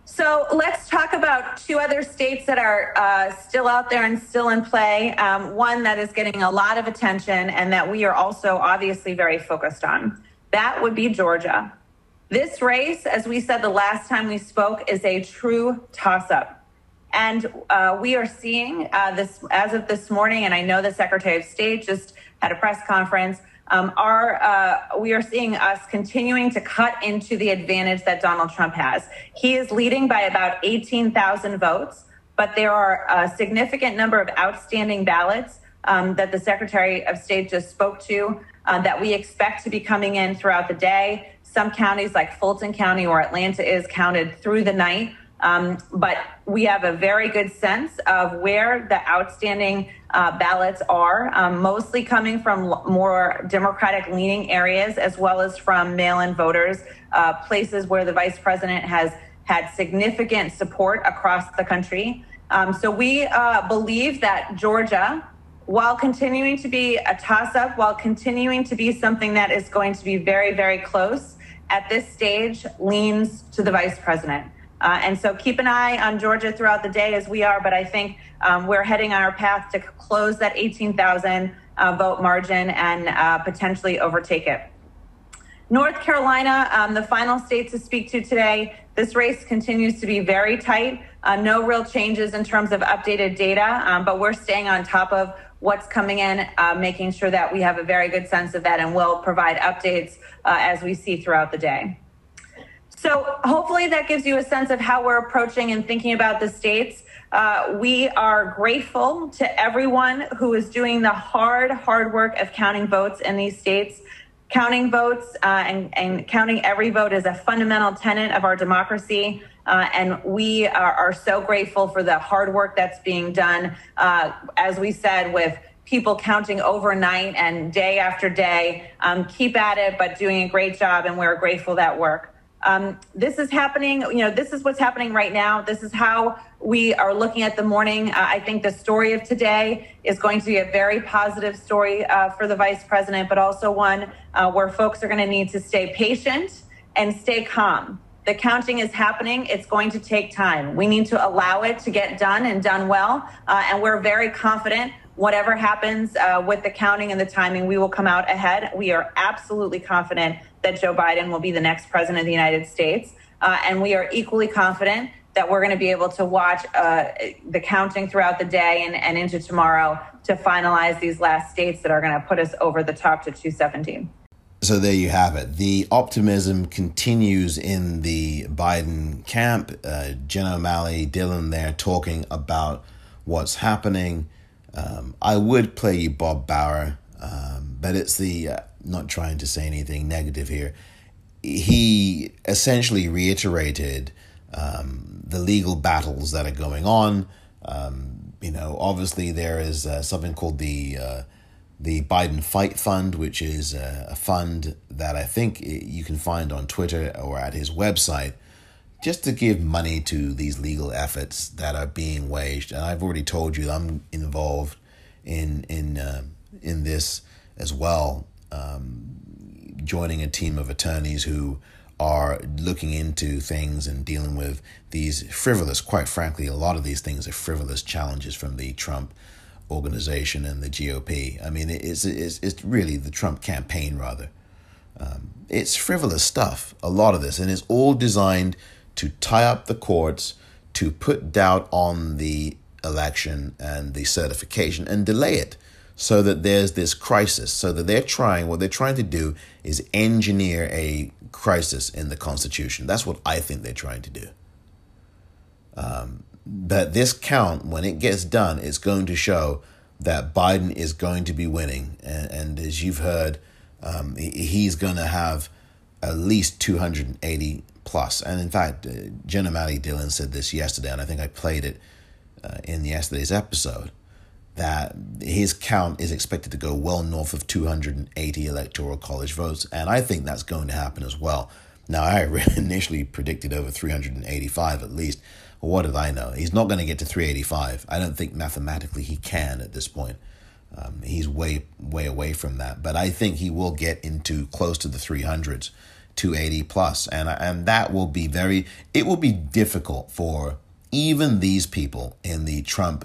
So let's talk about two other states that are uh, still out there and still in play. Um, one that is getting a lot of attention and that we are also obviously very focused on. That would be Georgia. This race, as we said the last time we spoke, is a true toss up. And uh, we are seeing uh, this as of this morning, and I know the Secretary of State just had a press conference. Um, are uh, we are seeing us continuing to cut into the advantage that Donald Trump has. He is leading by about 18,000 votes, but there are a significant number of outstanding ballots um, that the Secretary of State just spoke to uh, that we expect to be coming in throughout the day. Some counties, like Fulton County or Atlanta, is counted through the night. Um, but we have a very good sense of where the outstanding uh, ballots are, um, mostly coming from more Democratic leaning areas, as well as from mail in voters, uh, places where the vice president has had significant support across the country. Um, so we uh, believe that Georgia, while continuing to be a toss up, while continuing to be something that is going to be very, very close, at this stage leans to the vice president. Uh, and so keep an eye on Georgia throughout the day as we are, but I think um, we're heading on our path to close that 18,000 uh, vote margin and uh, potentially overtake it. North Carolina, um, the final state to speak to today, this race continues to be very tight. Uh, no real changes in terms of updated data, um, but we're staying on top of what's coming in, uh, making sure that we have a very good sense of that, and we'll provide updates uh, as we see throughout the day. So hopefully that gives you a sense of how we're approaching and thinking about the states. Uh, we are grateful to everyone who is doing the hard, hard work of counting votes in these states. Counting votes uh, and, and, counting every vote is a fundamental tenet of our democracy. Uh, and we are, are, so grateful for the hard work that's being done. Uh, as we said, with people counting overnight and day after day, um, keep at it, but doing a great job. And we're grateful that work. Um, this is happening, you know, this is what's happening right now. This is how we are looking at the morning. Uh, I think the story of today is going to be a very positive story uh, for the vice president, but also one uh, where folks are going to need to stay patient and stay calm. The counting is happening. It's going to take time. We need to allow it to get done and done well. Uh, and we're very confident whatever happens uh, with the counting and the timing, we will come out ahead. We are absolutely confident that Joe Biden will be the next president of the United States. Uh, and we are equally confident that we're going to be able to watch uh, the counting throughout the day and, and into tomorrow to finalize these last states that are going to put us over the top to 217. So there you have it. The optimism continues in the Biden camp. Uh, Jen O'Malley, Dillon there talking about what's happening. Um, I would play you Bob Bauer, um, but it's the uh, not trying to say anything negative here. He essentially reiterated um, the legal battles that are going on. Um, you know, obviously there is uh, something called the uh, the Biden Fight Fund, which is a, a fund that I think you can find on Twitter or at his website just to give money to these legal efforts that are being waged. And I've already told you I'm involved in in uh, in this as well, um, joining a team of attorneys who are looking into things and dealing with these frivolous, quite frankly, a lot of these things are frivolous challenges from the Trump organization and the GOP. I mean, it's it's, it's really the Trump campaign rather. Um, it's frivolous stuff, a lot of this, and it's all designed to tie up the courts, to put doubt on the election and the certification and delay it so that there's this crisis. So that they're trying, what they're trying to do is engineer a crisis in the Constitution. That's what I think they're trying to do. Um, but this count, when it gets done, is going to show that Biden is going to be winning. And, and as you've heard, um, he's going to have at least 280 plus. And in fact, uh, Jen O'Malley Dillon said this yesterday, and I think I played it uh, in yesterday's episode, that his count is expected to go well north of 280 electoral college votes. And I think that's going to happen as well. Now, I initially predicted over 385 at least. Well, what did I know? He's not going to get to 385. I don't think mathematically he can at this point. Um, he's way, way away from that. But I think he will get into close to the 300s. 280 plus and and that will be very it will be difficult for even these people in the Trump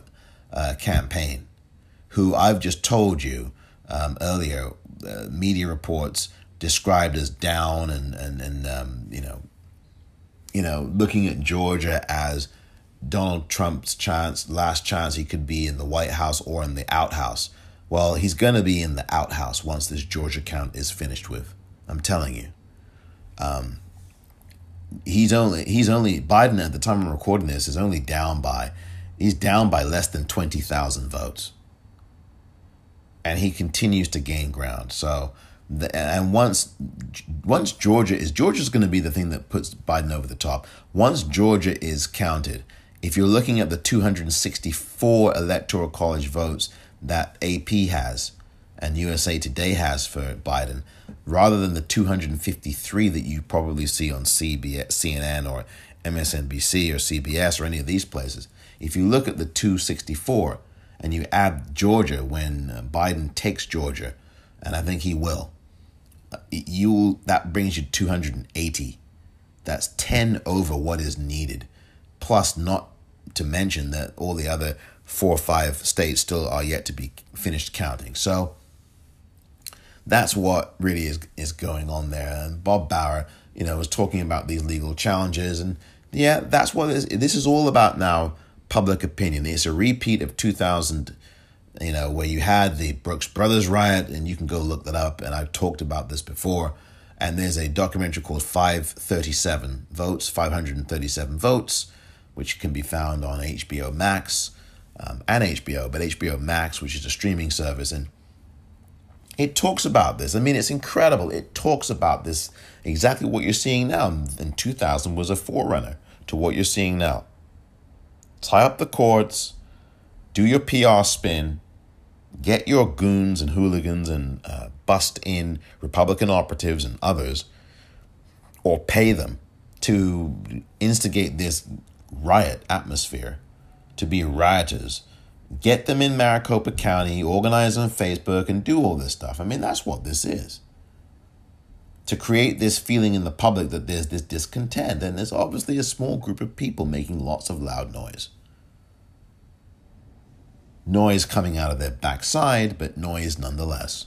uh, campaign who I've just told you um, earlier uh, media reports described as down and and and um, you know, you know, looking at Georgia as Donald Trump's chance, last chance he could be in the White House or in the outhouse. Well, he's going to be in the outhouse once this Georgia count is finished with. I'm telling you. Um, he's only he's only Biden at the time I'm recording this is only down by he's down by less than 20,000 votes. And he continues to gain ground. So the, and once once Georgia is Georgia's going to be the thing that puts Biden over the top. Once Georgia is counted, if you're looking at the 264 electoral college votes that AP has and USA Today has for Biden, rather than the 253 that you probably see on CBS, CNN or MSNBC or CBS or any of these places, if you look at the 264 and you add Georgia when uh, Biden takes Georgia, and I think he will, uh, you that brings you 280. That's 10 over what is needed. Plus, not to mention that all the other four or five states still are yet to be finished counting. So that's what really is is going on there. And Bob Bauer, you know, was talking about these legal challenges, and yeah, that's what this, this is all about now. Public opinion. It's a repeat of 2000 you know, where you had the Brooks Brothers riot, and you can go look that up. And I've talked about this before. And there's a documentary called 537 Votes, 537 Votes, which can be found on HBO Max um, and HBO, but HBO Max, which is a streaming service. And it talks about this. I mean, it's incredible. It talks about this exactly what you're seeing now. In 2000 was a forerunner to what you're seeing now. Tie up the cords, do your PR spin, get your goons and hooligans and uh, bust in Republican operatives and others, or pay them to instigate this riot atmosphere, to be rioters. Get them in Maricopa County, organize on Facebook, and do all this stuff. I mean, that's what this is. To create this feeling in the public that there's this discontent, and there's obviously a small group of people making lots of loud noise noise coming out of their backside, but noise nonetheless.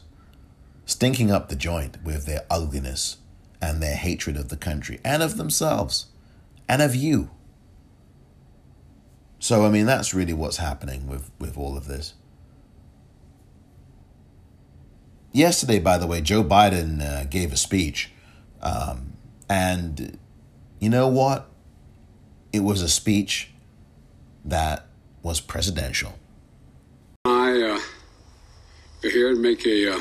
Stinking up the joint with their ugliness and their hatred of the country and of themselves and of you. So, I mean, that's really what's happening with, with all of this. Yesterday, by the way, Joe Biden uh, gave a speech. Um, and you know what? It was a speech that was presidential. I uh, here to make a, uh,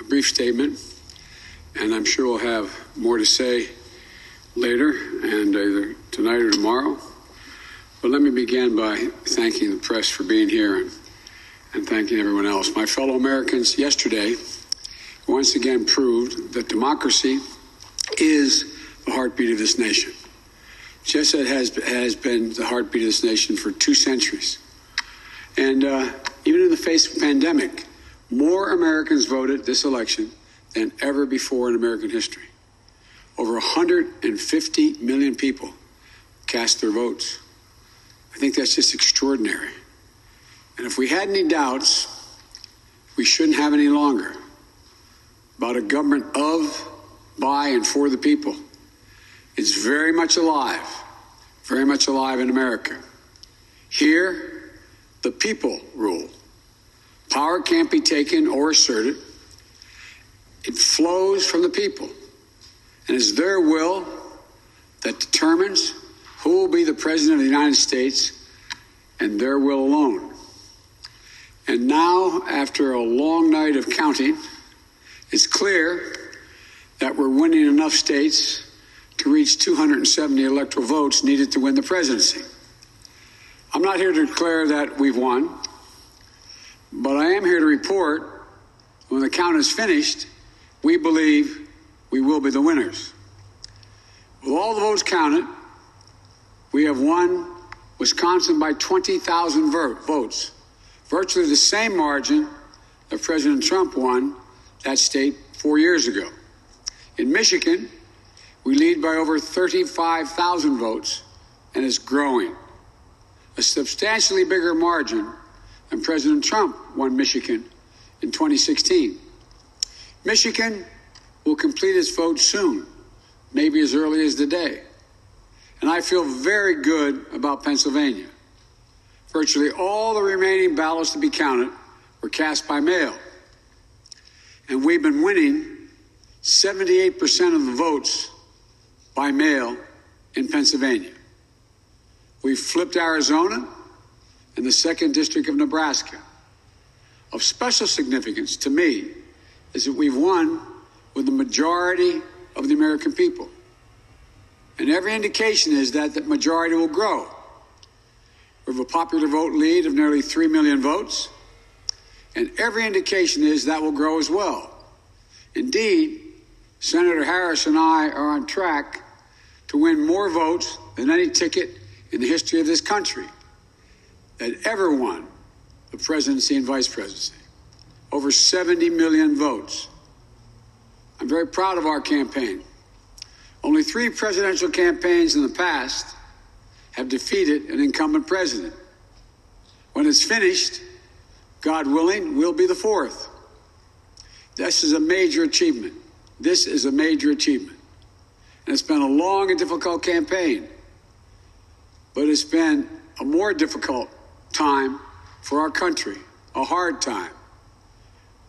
a, brief statement, and I'm sure we'll have more to say later, and either tonight or tomorrow. But let me begin by thanking the press for being here and, and thanking everyone else. My fellow Americans, yesterday once again proved that democracy is the heartbeat of this nation. Just as it has, has been the heartbeat of this nation for two centuries. And uh, even in the face of pandemic, more Americans voted this election than ever before in American history. Over 150 million people cast their votes. I think that's just extraordinary. And if we had any doubts, we shouldn't have any longer about a government of, by, and for the people. It's very much alive, very much alive in America. Here, the people rule. Power can't be taken or asserted. It flows from the people. And it's their will that determines who will be the President of the United States and their will alone. And now, after a long night of counting, it's clear that we're winning enough states to reach 270 electoral votes needed to win the presidency. I'm not here to declare that we've won, but I am here to report when the count is finished, we believe we will be the winners. With all the votes counted, we have won Wisconsin by 20,000 votes, virtually the same margin that President Trump won that state four years ago. In Michigan, we lead by over 35,000 votes and is growing a substantially bigger margin than President Trump won Michigan in 2016. Michigan will complete its vote soon, maybe as early as today. And I feel very good about Pennsylvania. Virtually all the remaining ballots to be counted were cast by mail. And we've been winning 78% of the votes by mail in Pennsylvania. We flipped Arizona and the second district of Nebraska. Of special significance to me is that we've won with the majority of the American people. And every indication is that that majority will grow. We have a popular vote lead of nearly 3 million votes, and every indication is that will grow as well. Indeed, Senator Harris and I are on track to win more votes than any ticket in the history of this country that ever won the presidency and vice presidency. Over 70 million votes. I'm very proud of our campaign. Only three presidential campaigns in the past have defeated an incumbent president. When it's finished, God willing, we'll be the fourth. This is a major achievement. This is a major achievement. And it's been a long and difficult campaign, but it's been a more difficult time for our country, a hard time.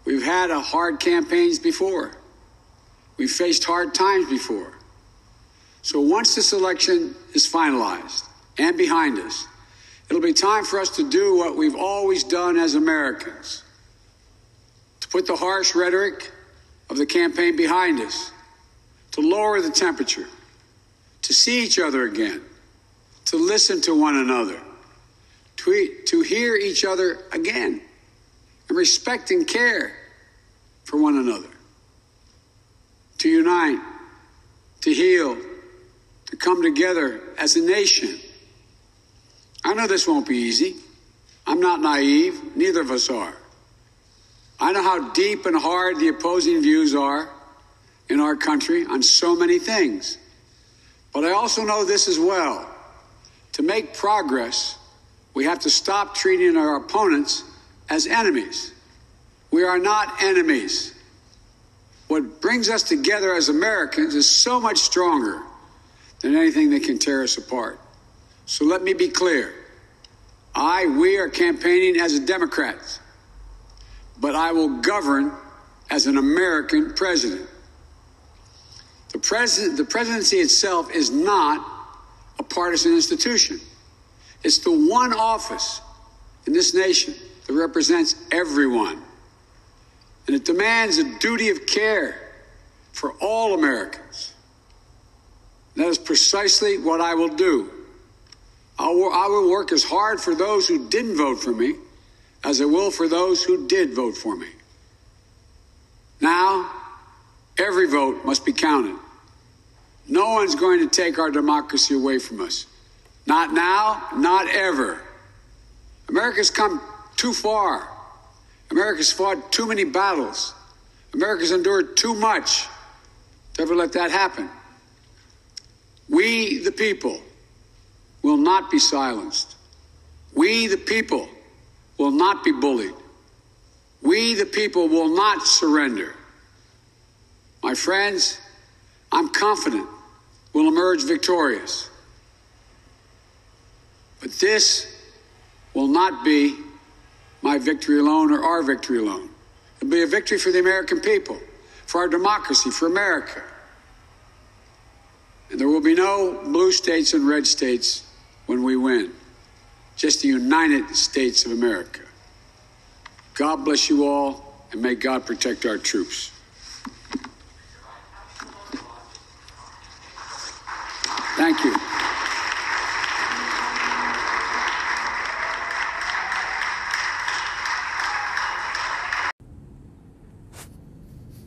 We've had a hard campaigns before. We've faced hard times before. So once this election is finalized and behind us, it'll be time for us to do what we've always done as Americans. To put the harsh rhetoric of the campaign behind us, to lower the temperature, to see each other again, to listen to one another, to, to hear each other again, and respect and care for one another, to unite, to heal. To come together as a nation. I know this won't be easy. I'm not naive. Neither of us are. I know how deep and hard the opposing views are in our country on so many things. But I also know this as well. To make progress, we have to stop treating our opponents as enemies. We are not enemies. What brings us together as Americans is so much stronger than anything that can tear us apart. So let me be clear. I, we are campaigning as Democrats, but I will govern as an American president. The, president, the presidency itself is not a partisan institution. It's the one office in this nation that represents everyone. And it demands a duty of care for all Americans. That is precisely what I will do. I will, work as hard for those who didn't vote for me as I will for those who did vote for me. Now, every vote must be counted. No one's going to take our democracy away from us. Not now, not ever. America's come too far. America's fought too many battles. America's endured too much to ever let that happen. We, the people, will not be silenced. We, the people, will not be bullied. We, the people, will not surrender. My friends, I'm confident we'll emerge victorious. But this will not be my victory alone or our victory alone. It'll be a victory for the American people, for our democracy, for America. And there will be no blue states and red states when we win, just the United States of America. God bless you all, and may God protect our troops. Thank you.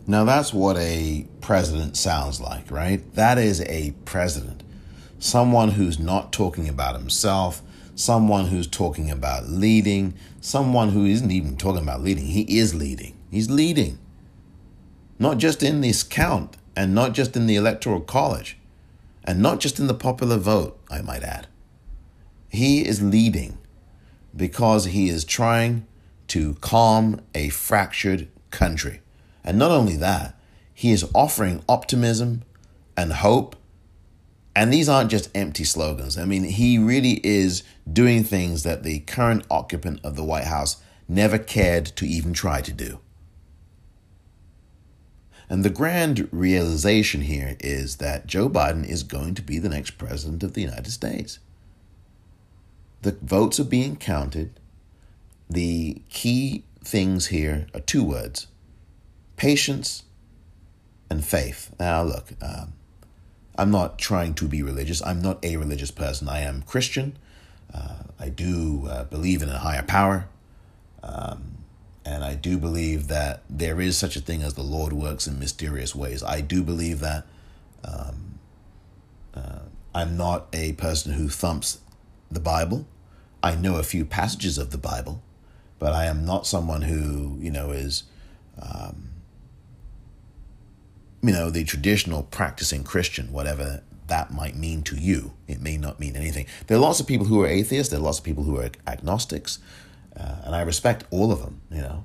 Now, that's what a president sounds like, right? That is a president. Someone who's not talking about himself, someone who's talking about leading, someone who isn't even talking about leading. He is leading. He's leading. Not just in this count and not just in the electoral college and not just in the popular vote, I might add. He is leading because he is trying to calm a fractured country. And not only that, He is offering optimism and hope. And these aren't just empty slogans. I mean, he really is doing things that the current occupant of the White House never cared to even try to do. And the grand realization here is that Joe Biden is going to be the next president of the United States. The votes are being counted. The key things here are two words patience and faith. Now, look, um, I'm not trying to be religious. I'm not a religious person. I am Christian. Uh, I do uh, believe in a higher power. Um, and I do believe that there is such a thing as the Lord works in mysterious ways. I do believe that. Um, uh, I'm not a person who thumps the Bible. I know a few passages of the Bible, but I am not someone who, you know, is, um, you know, the traditional practicing Christian, whatever that might mean to you. It may not mean anything. There are lots of people who are atheists. There are lots of people who are agnostics. Uh, and I respect all of them, you know.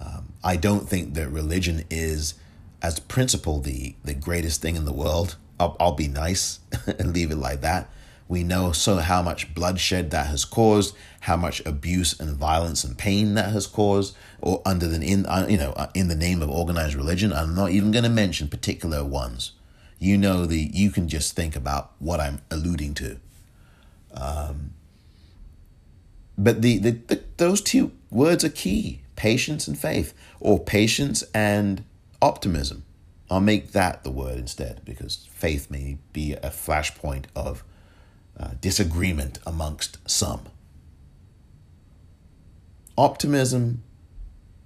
Um, I don't think that religion is, as principle, the, the greatest thing in the world. I'll, I'll be nice and leave it like that. We know so how much bloodshed that has caused, how much abuse and violence and pain that has caused, or under the in uh, you know uh, in the name of organized religion. I'm not even going to mention particular ones. You know the you can just think about what I'm alluding to. Um, but the, the, the those two words are key patience and faith, or patience and optimism. I'll make that the word instead because faith may be a flashpoint of uh, disagreement amongst some. Optimism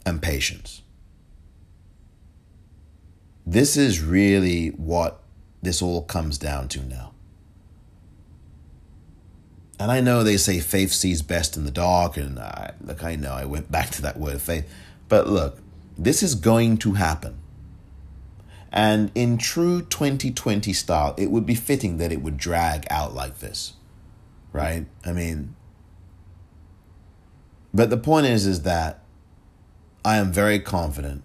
and patience. This is really what this all comes down to now. And I know they say faith sees best in the dark, and I, look, I know I went back to that word faith, but look, this is going to happen. And in true 2020 style, it would be fitting that it would drag out like this, right? I mean, but the point is, is that I am very confident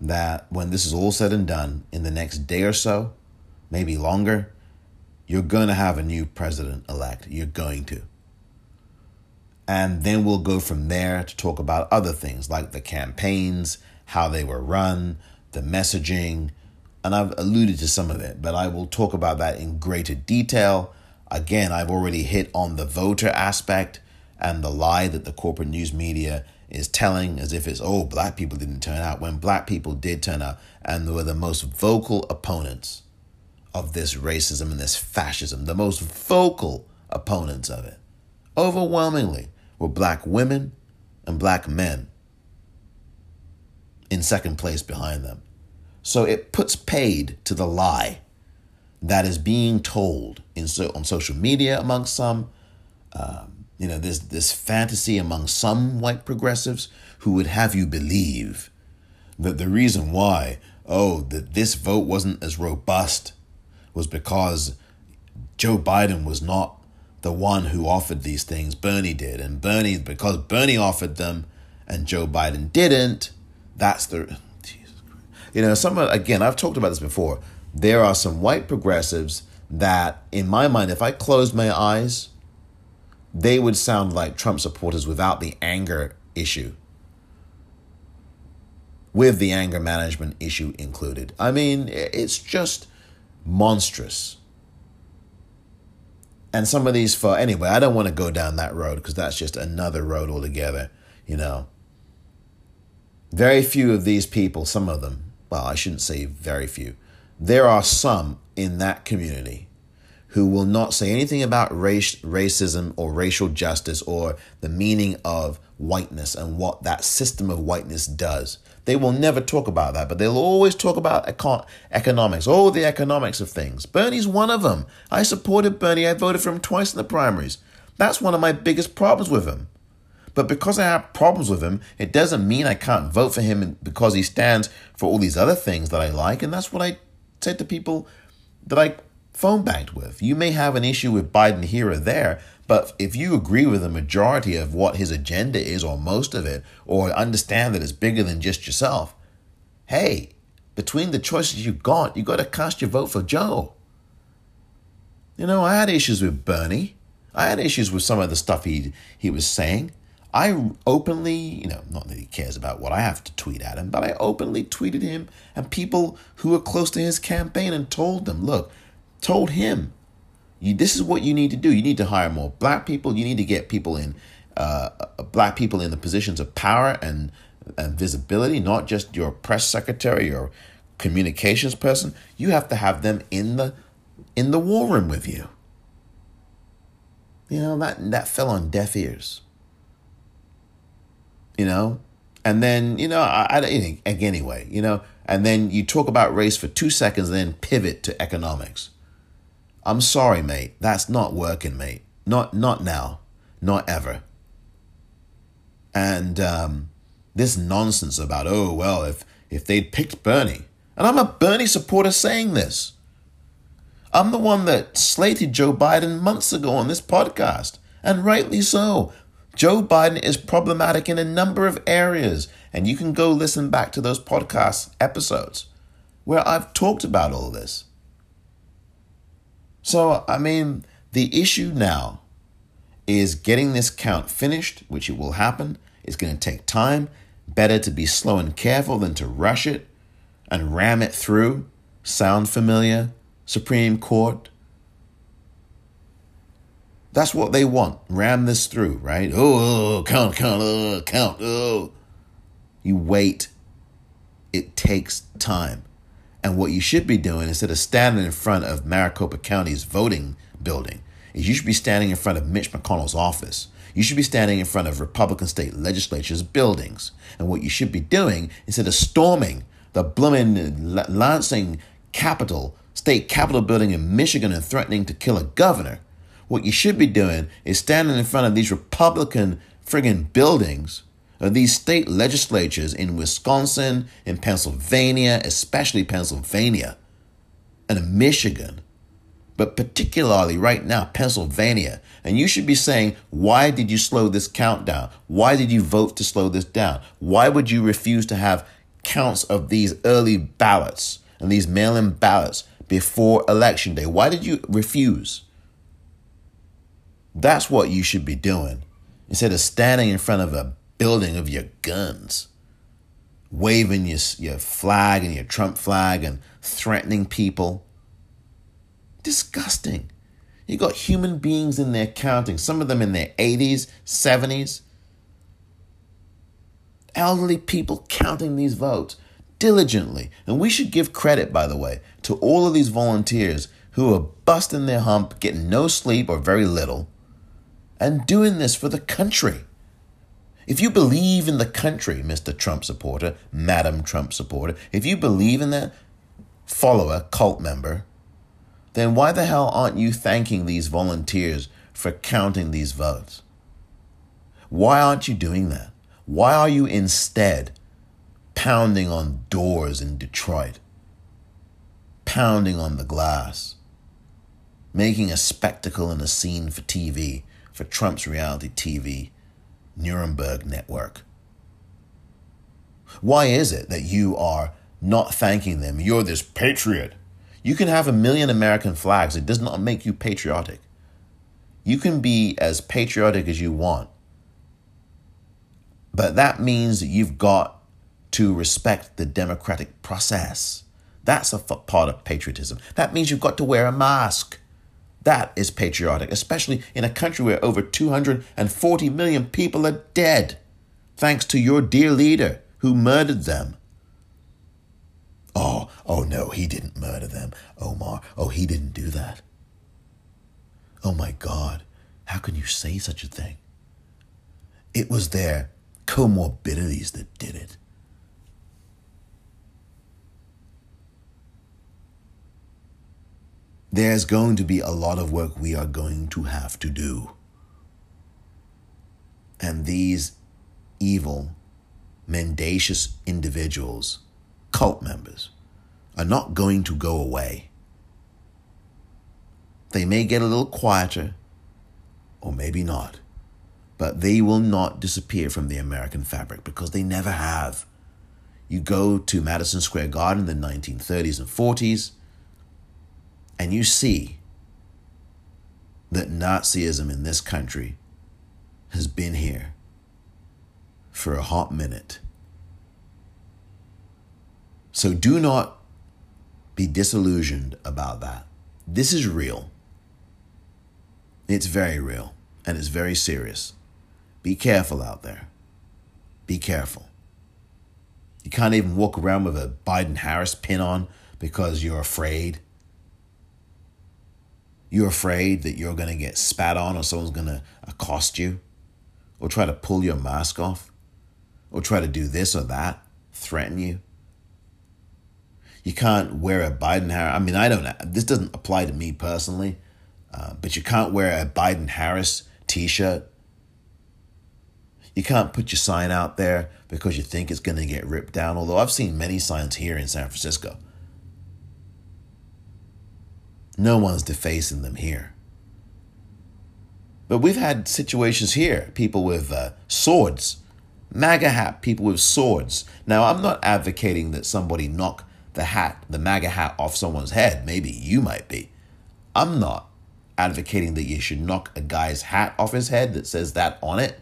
that when this is all said and done, in the next day or so, maybe longer, you're going to have a new president elect. You're going to. And then we'll go from there to talk about other things like the campaigns, how they were run, the messaging. And I've alluded to some of it, but I will talk about that in greater detail. Again, I've already hit on the voter aspect and the lie that the corporate news media is telling as if it's, oh, black people didn't turn out, when black people did turn out and were the most vocal opponents of this racism and this fascism, the most vocal opponents of it, overwhelmingly were black women and black men in second place behind them. So it puts paid to the lie that is being told in so, on social media among some. Um, you know, there's this fantasy among some white progressives who would have you believe that the reason why, oh, that this vote wasn't as robust was because Joe Biden was not the one who offered these things. Bernie did. And Bernie, because Bernie offered them and Joe Biden didn't, that's the. You know, some again, I've talked about this before. There are some white progressives that, in my mind, if I closed my eyes, they would sound like Trump supporters without the anger issue, with the anger management issue included. I mean, it's just monstrous. And some of these for anyway, I don't want to go down that road because that's just another road altogether, you know. Very few of these people, some of them, well, I shouldn't say very few. There are some in that community who will not say anything about race, racism or racial justice or the meaning of whiteness and what that system of whiteness does. They will never talk about that, but they'll always talk about econ- economics, all the economics of things. Bernie's one of them. I supported Bernie. I voted for him twice in the primaries. That's one of my biggest problems with him. But because I have problems with him, it doesn't mean I can't vote for him because he stands for all these other things that I like. And that's what I said to people that I phone banked with. You may have an issue with Biden here or there, but if you agree with the majority of what his agenda is, or most of it, or understand that it's bigger than just yourself, hey, between the choices you got, you got to cast your vote for Joe. You know, I had issues with Bernie. I had issues with some of the stuff he he was saying. I openly, you know, not that he cares about what I have to tweet at him, but I openly tweeted him and people who were close to his campaign and told them, look, told him, you, this is what you need to do. You need to hire more black people. You need to get people in, uh, black people in the positions of power and, and visibility, not just your press secretary or communications person. You have to have them in the in the war room with you. You know that that fell on deaf ears you know? And then you know I, I anyway you know? And then you talk about race for two seconds then pivot to economics. I'm sorry mate. That's not working mate. Not not now. Not ever. And um, this nonsense about oh well if if they'd picked bernie. And i'm a bernie supporter saying this. I'm the one that slated joe biden months ago on this podcast and rightly so Joe Biden is problematic in a number of areas, and you can go listen back to those podcast episodes where I've talked about all this. So, I mean, the issue now is getting this count finished, which it will happen. It's going to take time. Better to be slow and careful than to rush it and ram it through. Sound familiar? Supreme Court, that's what they want. Ram this through, right? Oh, oh count, count, oh, count, oh. You wait. It takes time. And what you should be doing instead of standing in front of Maricopa County's voting building is you should be standing in front of Mitch McConnell's office. You should be standing in front of Republican state legislatures' buildings. And what you should be doing instead of storming the blooming Lansing Capitol, state capitol building in Michigan and threatening to kill a governor, what you should be doing is standing in front of these Republican friggin' buildings, or these state legislatures in Wisconsin, in Pennsylvania, especially Pennsylvania, and in Michigan, but particularly right now, Pennsylvania. And you should be saying, why did you slow this count down? Why did you vote to slow this down? Why would you refuse to have counts of these early ballots and these mail in ballots before election day? Why did you refuse? That's what you should be doing instead of standing in front of a building of your guns, waving your, your flag and your Trump flag and threatening people. Disgusting. You got human beings in there counting, some of them in their 80s, 70s. Elderly people counting these votes diligently. And we should give credit, by the way, to all of these volunteers who are busting their hump, getting no sleep or very little and doing this for the country. If you believe in the country, Mr. Trump supporter, Madam Trump supporter, if you believe in that follower, cult member, then why the hell aren't you thanking these volunteers for counting these votes? Why aren't you doing that? Why are you instead pounding on doors in Detroit, pounding on the glass, making a spectacle and a scene for TV, for Trump's reality TV Nuremberg network? Why is it that you are not thanking them? You're this patriot. You can have a million American flags, it does not make you patriotic. You can be as patriotic as you want, but that means that you've got to respect the democratic process. That's a part of patriotism. That means you've got to wear a mask. That is patriotic, especially in a country where over 240 million people are dead, thanks to your dear leader who murdered them. Oh, oh no, he didn't murder them, Omar. Oh, he didn't do that. Oh my God, how can you say such a thing? It was their comorbidities that did it. There's going to be a lot of work we are going to have to do. And these evil, mendacious individuals, cult members, are not going to go away. They may get a little quieter, or maybe not, but they will not disappear from the American fabric because they never have. You go to Madison Square Garden in the 1930s and 40s, and you see that Nazism in this country has been here for a hot minute. So do not be disillusioned about that. This is real. It's very real and it's very serious. Be careful out there. Be careful. You can't even walk around with a Biden Harris pin on because you're afraid. You're afraid that you're going to get spat on or someone's going to accost you or try to pull your mask off or try to do this or that, threaten you. You can't wear a Biden Harris. I mean, I don't. This doesn't apply to me personally, uh, but you can't wear a Biden Harris T-shirt. You can't put your sign out there because you think it's going to get ripped down. Although I've seen many signs here in San Francisco. No one's defacing them here. But we've had situations here, people with uh, swords, MAGA hat people with swords. Now, I'm not advocating that somebody knock the hat, the MAGA hat off someone's head. Maybe you might be. I'm not advocating that you should knock a guy's hat off his head that says that on it.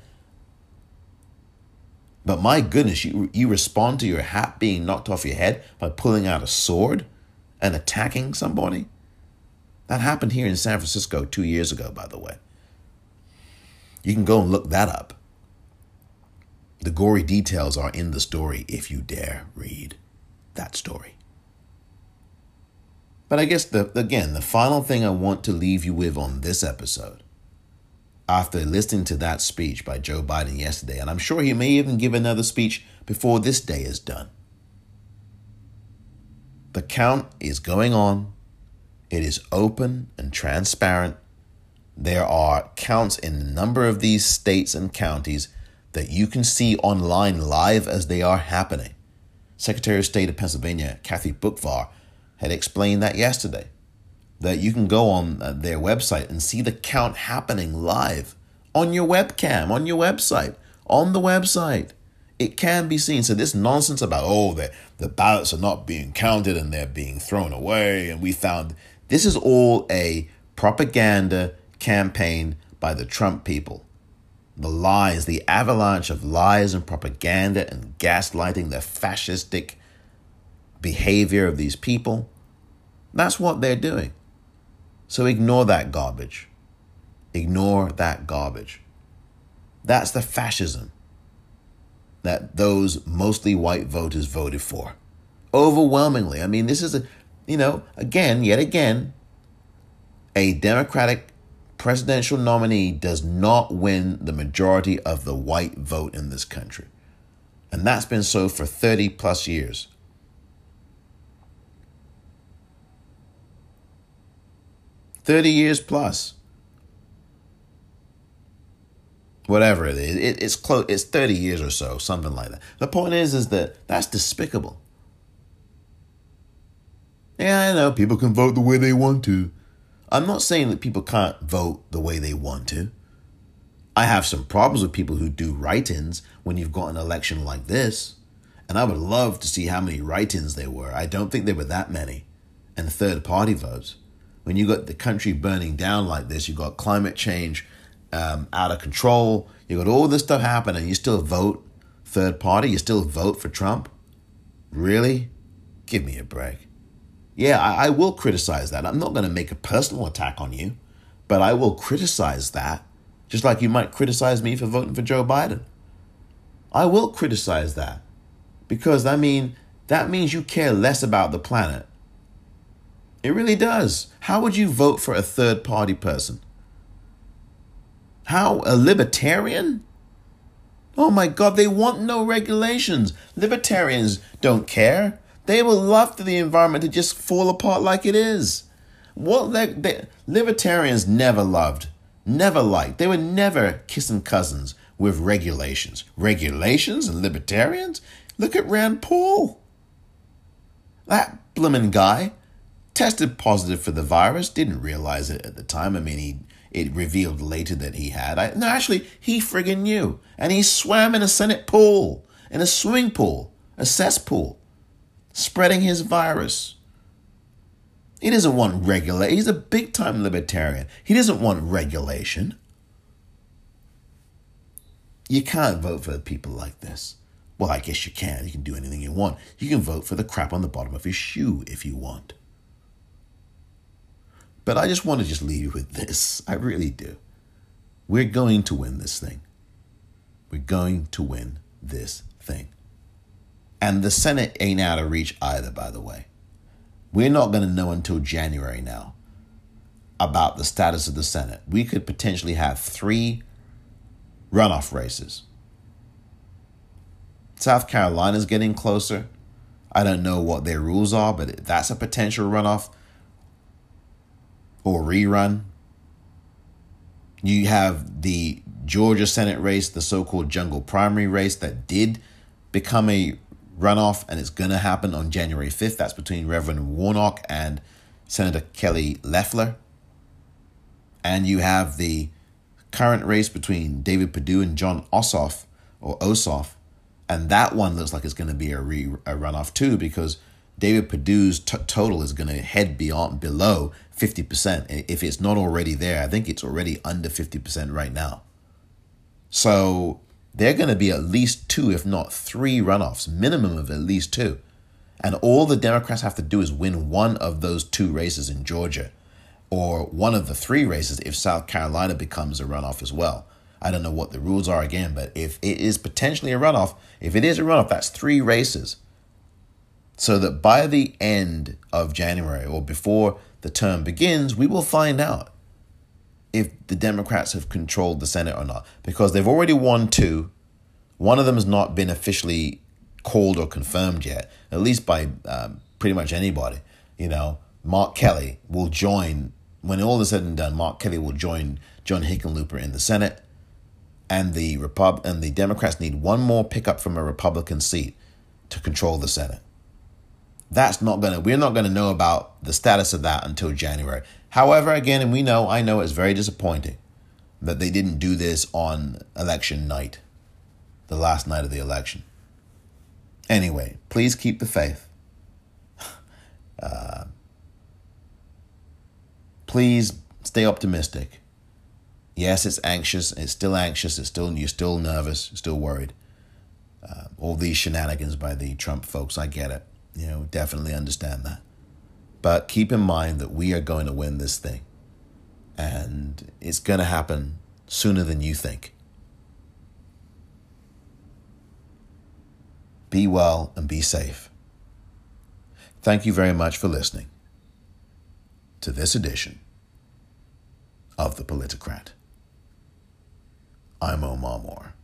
But my goodness, you, you respond to your hat being knocked off your head by pulling out a sword and attacking somebody? That happened here in San Francisco two years ago, by the way. You can go and look that up. The gory details are in the story if you dare read that story. But I guess the again, the final thing I want to leave you with on this episode, after listening to that speech by Joe Biden yesterday, and I'm sure he may even give another speech before this day is done. The count is going on. It is open and transparent. There are counts in a number of these states and counties that you can see online live as they are happening. Secretary of State of Pennsylvania, Kathy Boockvar, had explained that yesterday. That you can go on uh, their website and see the count happening live on your webcam, on your website, on the website. It can be seen. So this nonsense about oh the the ballots are not being counted and they're being thrown away and we found this is all a propaganda campaign by the Trump people. The lies, the avalanche of lies and propaganda and gaslighting, the fascistic behavior of these people. That's what they're doing. So ignore that garbage. Ignore that garbage. That's the fascism that those mostly white voters voted for. Overwhelmingly. I mean, this is a, you know, again, yet again, a Democratic presidential nominee does not win the majority of the white vote in this country. And that's been so for 30 plus years. Thirty years plus, whatever it is, it, it's close. It's thirty years or so, something like that. The point is, is that that's despicable. Yeah, I know people can vote the way they want to. I'm not saying that people can't vote the way they want to. I have some problems with people who do write ins when you've got an election like this. And I would love to see how many write ins there were. I don't think there were that many. And third party votes. When you got the country burning down like this, you've got climate change um, out of control, You've got all this stuff happening, you still vote third party, you still vote for Trump? Really? Give me a break yeah, I, I will criticize that. I'm not going to make a personal attack on you, but I will criticize that, just like you might criticize me for voting for Joe Biden. I will criticize that because I mean, that means you care less about the planet. It really does. How would you vote for a third party person? How? A libertarian? Oh my God, they want no regulations. Libertarians don't care. They would love for the environment to just fall apart like it is. What libertarians never loved, never liked. They were never kissing cousins with regulations. Regulations and libertarians? Look at Rand Paul. That blimmin' guy tested positive for the virus, didn't realize it at the time. I mean, he it revealed later that he had. I, no, actually, he friggin' knew. And he swam in a Senate pool, in a swimming pool a cesspool, spreading his virus. He doesn't want regulation. He's a big time libertarian. He doesn't want regulation. You can't vote for people like this. Well, I guess you can. You can do anything you want. You can vote for the crap on the bottom of his shoe if you want. But I just want to just leave you with this. I really do. We're going to win this thing. We're going to win this thing. And the Senate ain't out of reach either, by the way. We're not going to know until January now about the status of the Senate. We could potentially have three runoff races. South Carolina's getting closer. I don't know what their rules are, but that's a potential runoff or rerun. You have the Georgia Senate race, the so called jungle primary race that did become a runoff, and it's going to happen on January 5th. That's between Reverend Warnock and Senator Kelly Loeffler. And you have the current race between David Perdue and Jon Ossoff, or Ossoff. And that one looks like it's going to be a, re, a runoff too, because David Perdue's t- total is going to head beyond below 50%. If it's not already there, I think it's already under 50% right now. So there are going to be at least two, if not three runoffs, minimum of at least two. And all the Democrats have to do is win one of those two races in Georgia or one of the three races if South Carolina becomes a runoff as well. I don't know what the rules are again, but if it is potentially a runoff, if it is a runoff, that's three races. So that by the end of January or before the term begins, we will find out if the Democrats have controlled the Senate or not, because they've already won two. One of them has not been officially called or confirmed yet, at least by um, pretty much anybody. You know, Mark Kelly will join, when all is said and done, Mark Kelly will join John Hickenlooper in the Senate. And the Repub- and the Democrats need one more pickup from a Republican seat to control the Senate. That's not gonna we're not gonna know about the status of that until January. However, again, and we know, I know it's very disappointing that they didn't do this on election night, the last night of the election. Anyway, please keep the faith. Uh, please stay optimistic. Yes, it's anxious. It's still anxious. It's still you're still nervous. Still worried. Uh, all these shenanigans by the Trump folks, I get it. You know, definitely understand that. But keep in mind that we are going to win this thing. And it's going to happen sooner than you think. Be well and be safe. Thank you very much for listening to this edition of The Politicrat. I'm Omar Moore.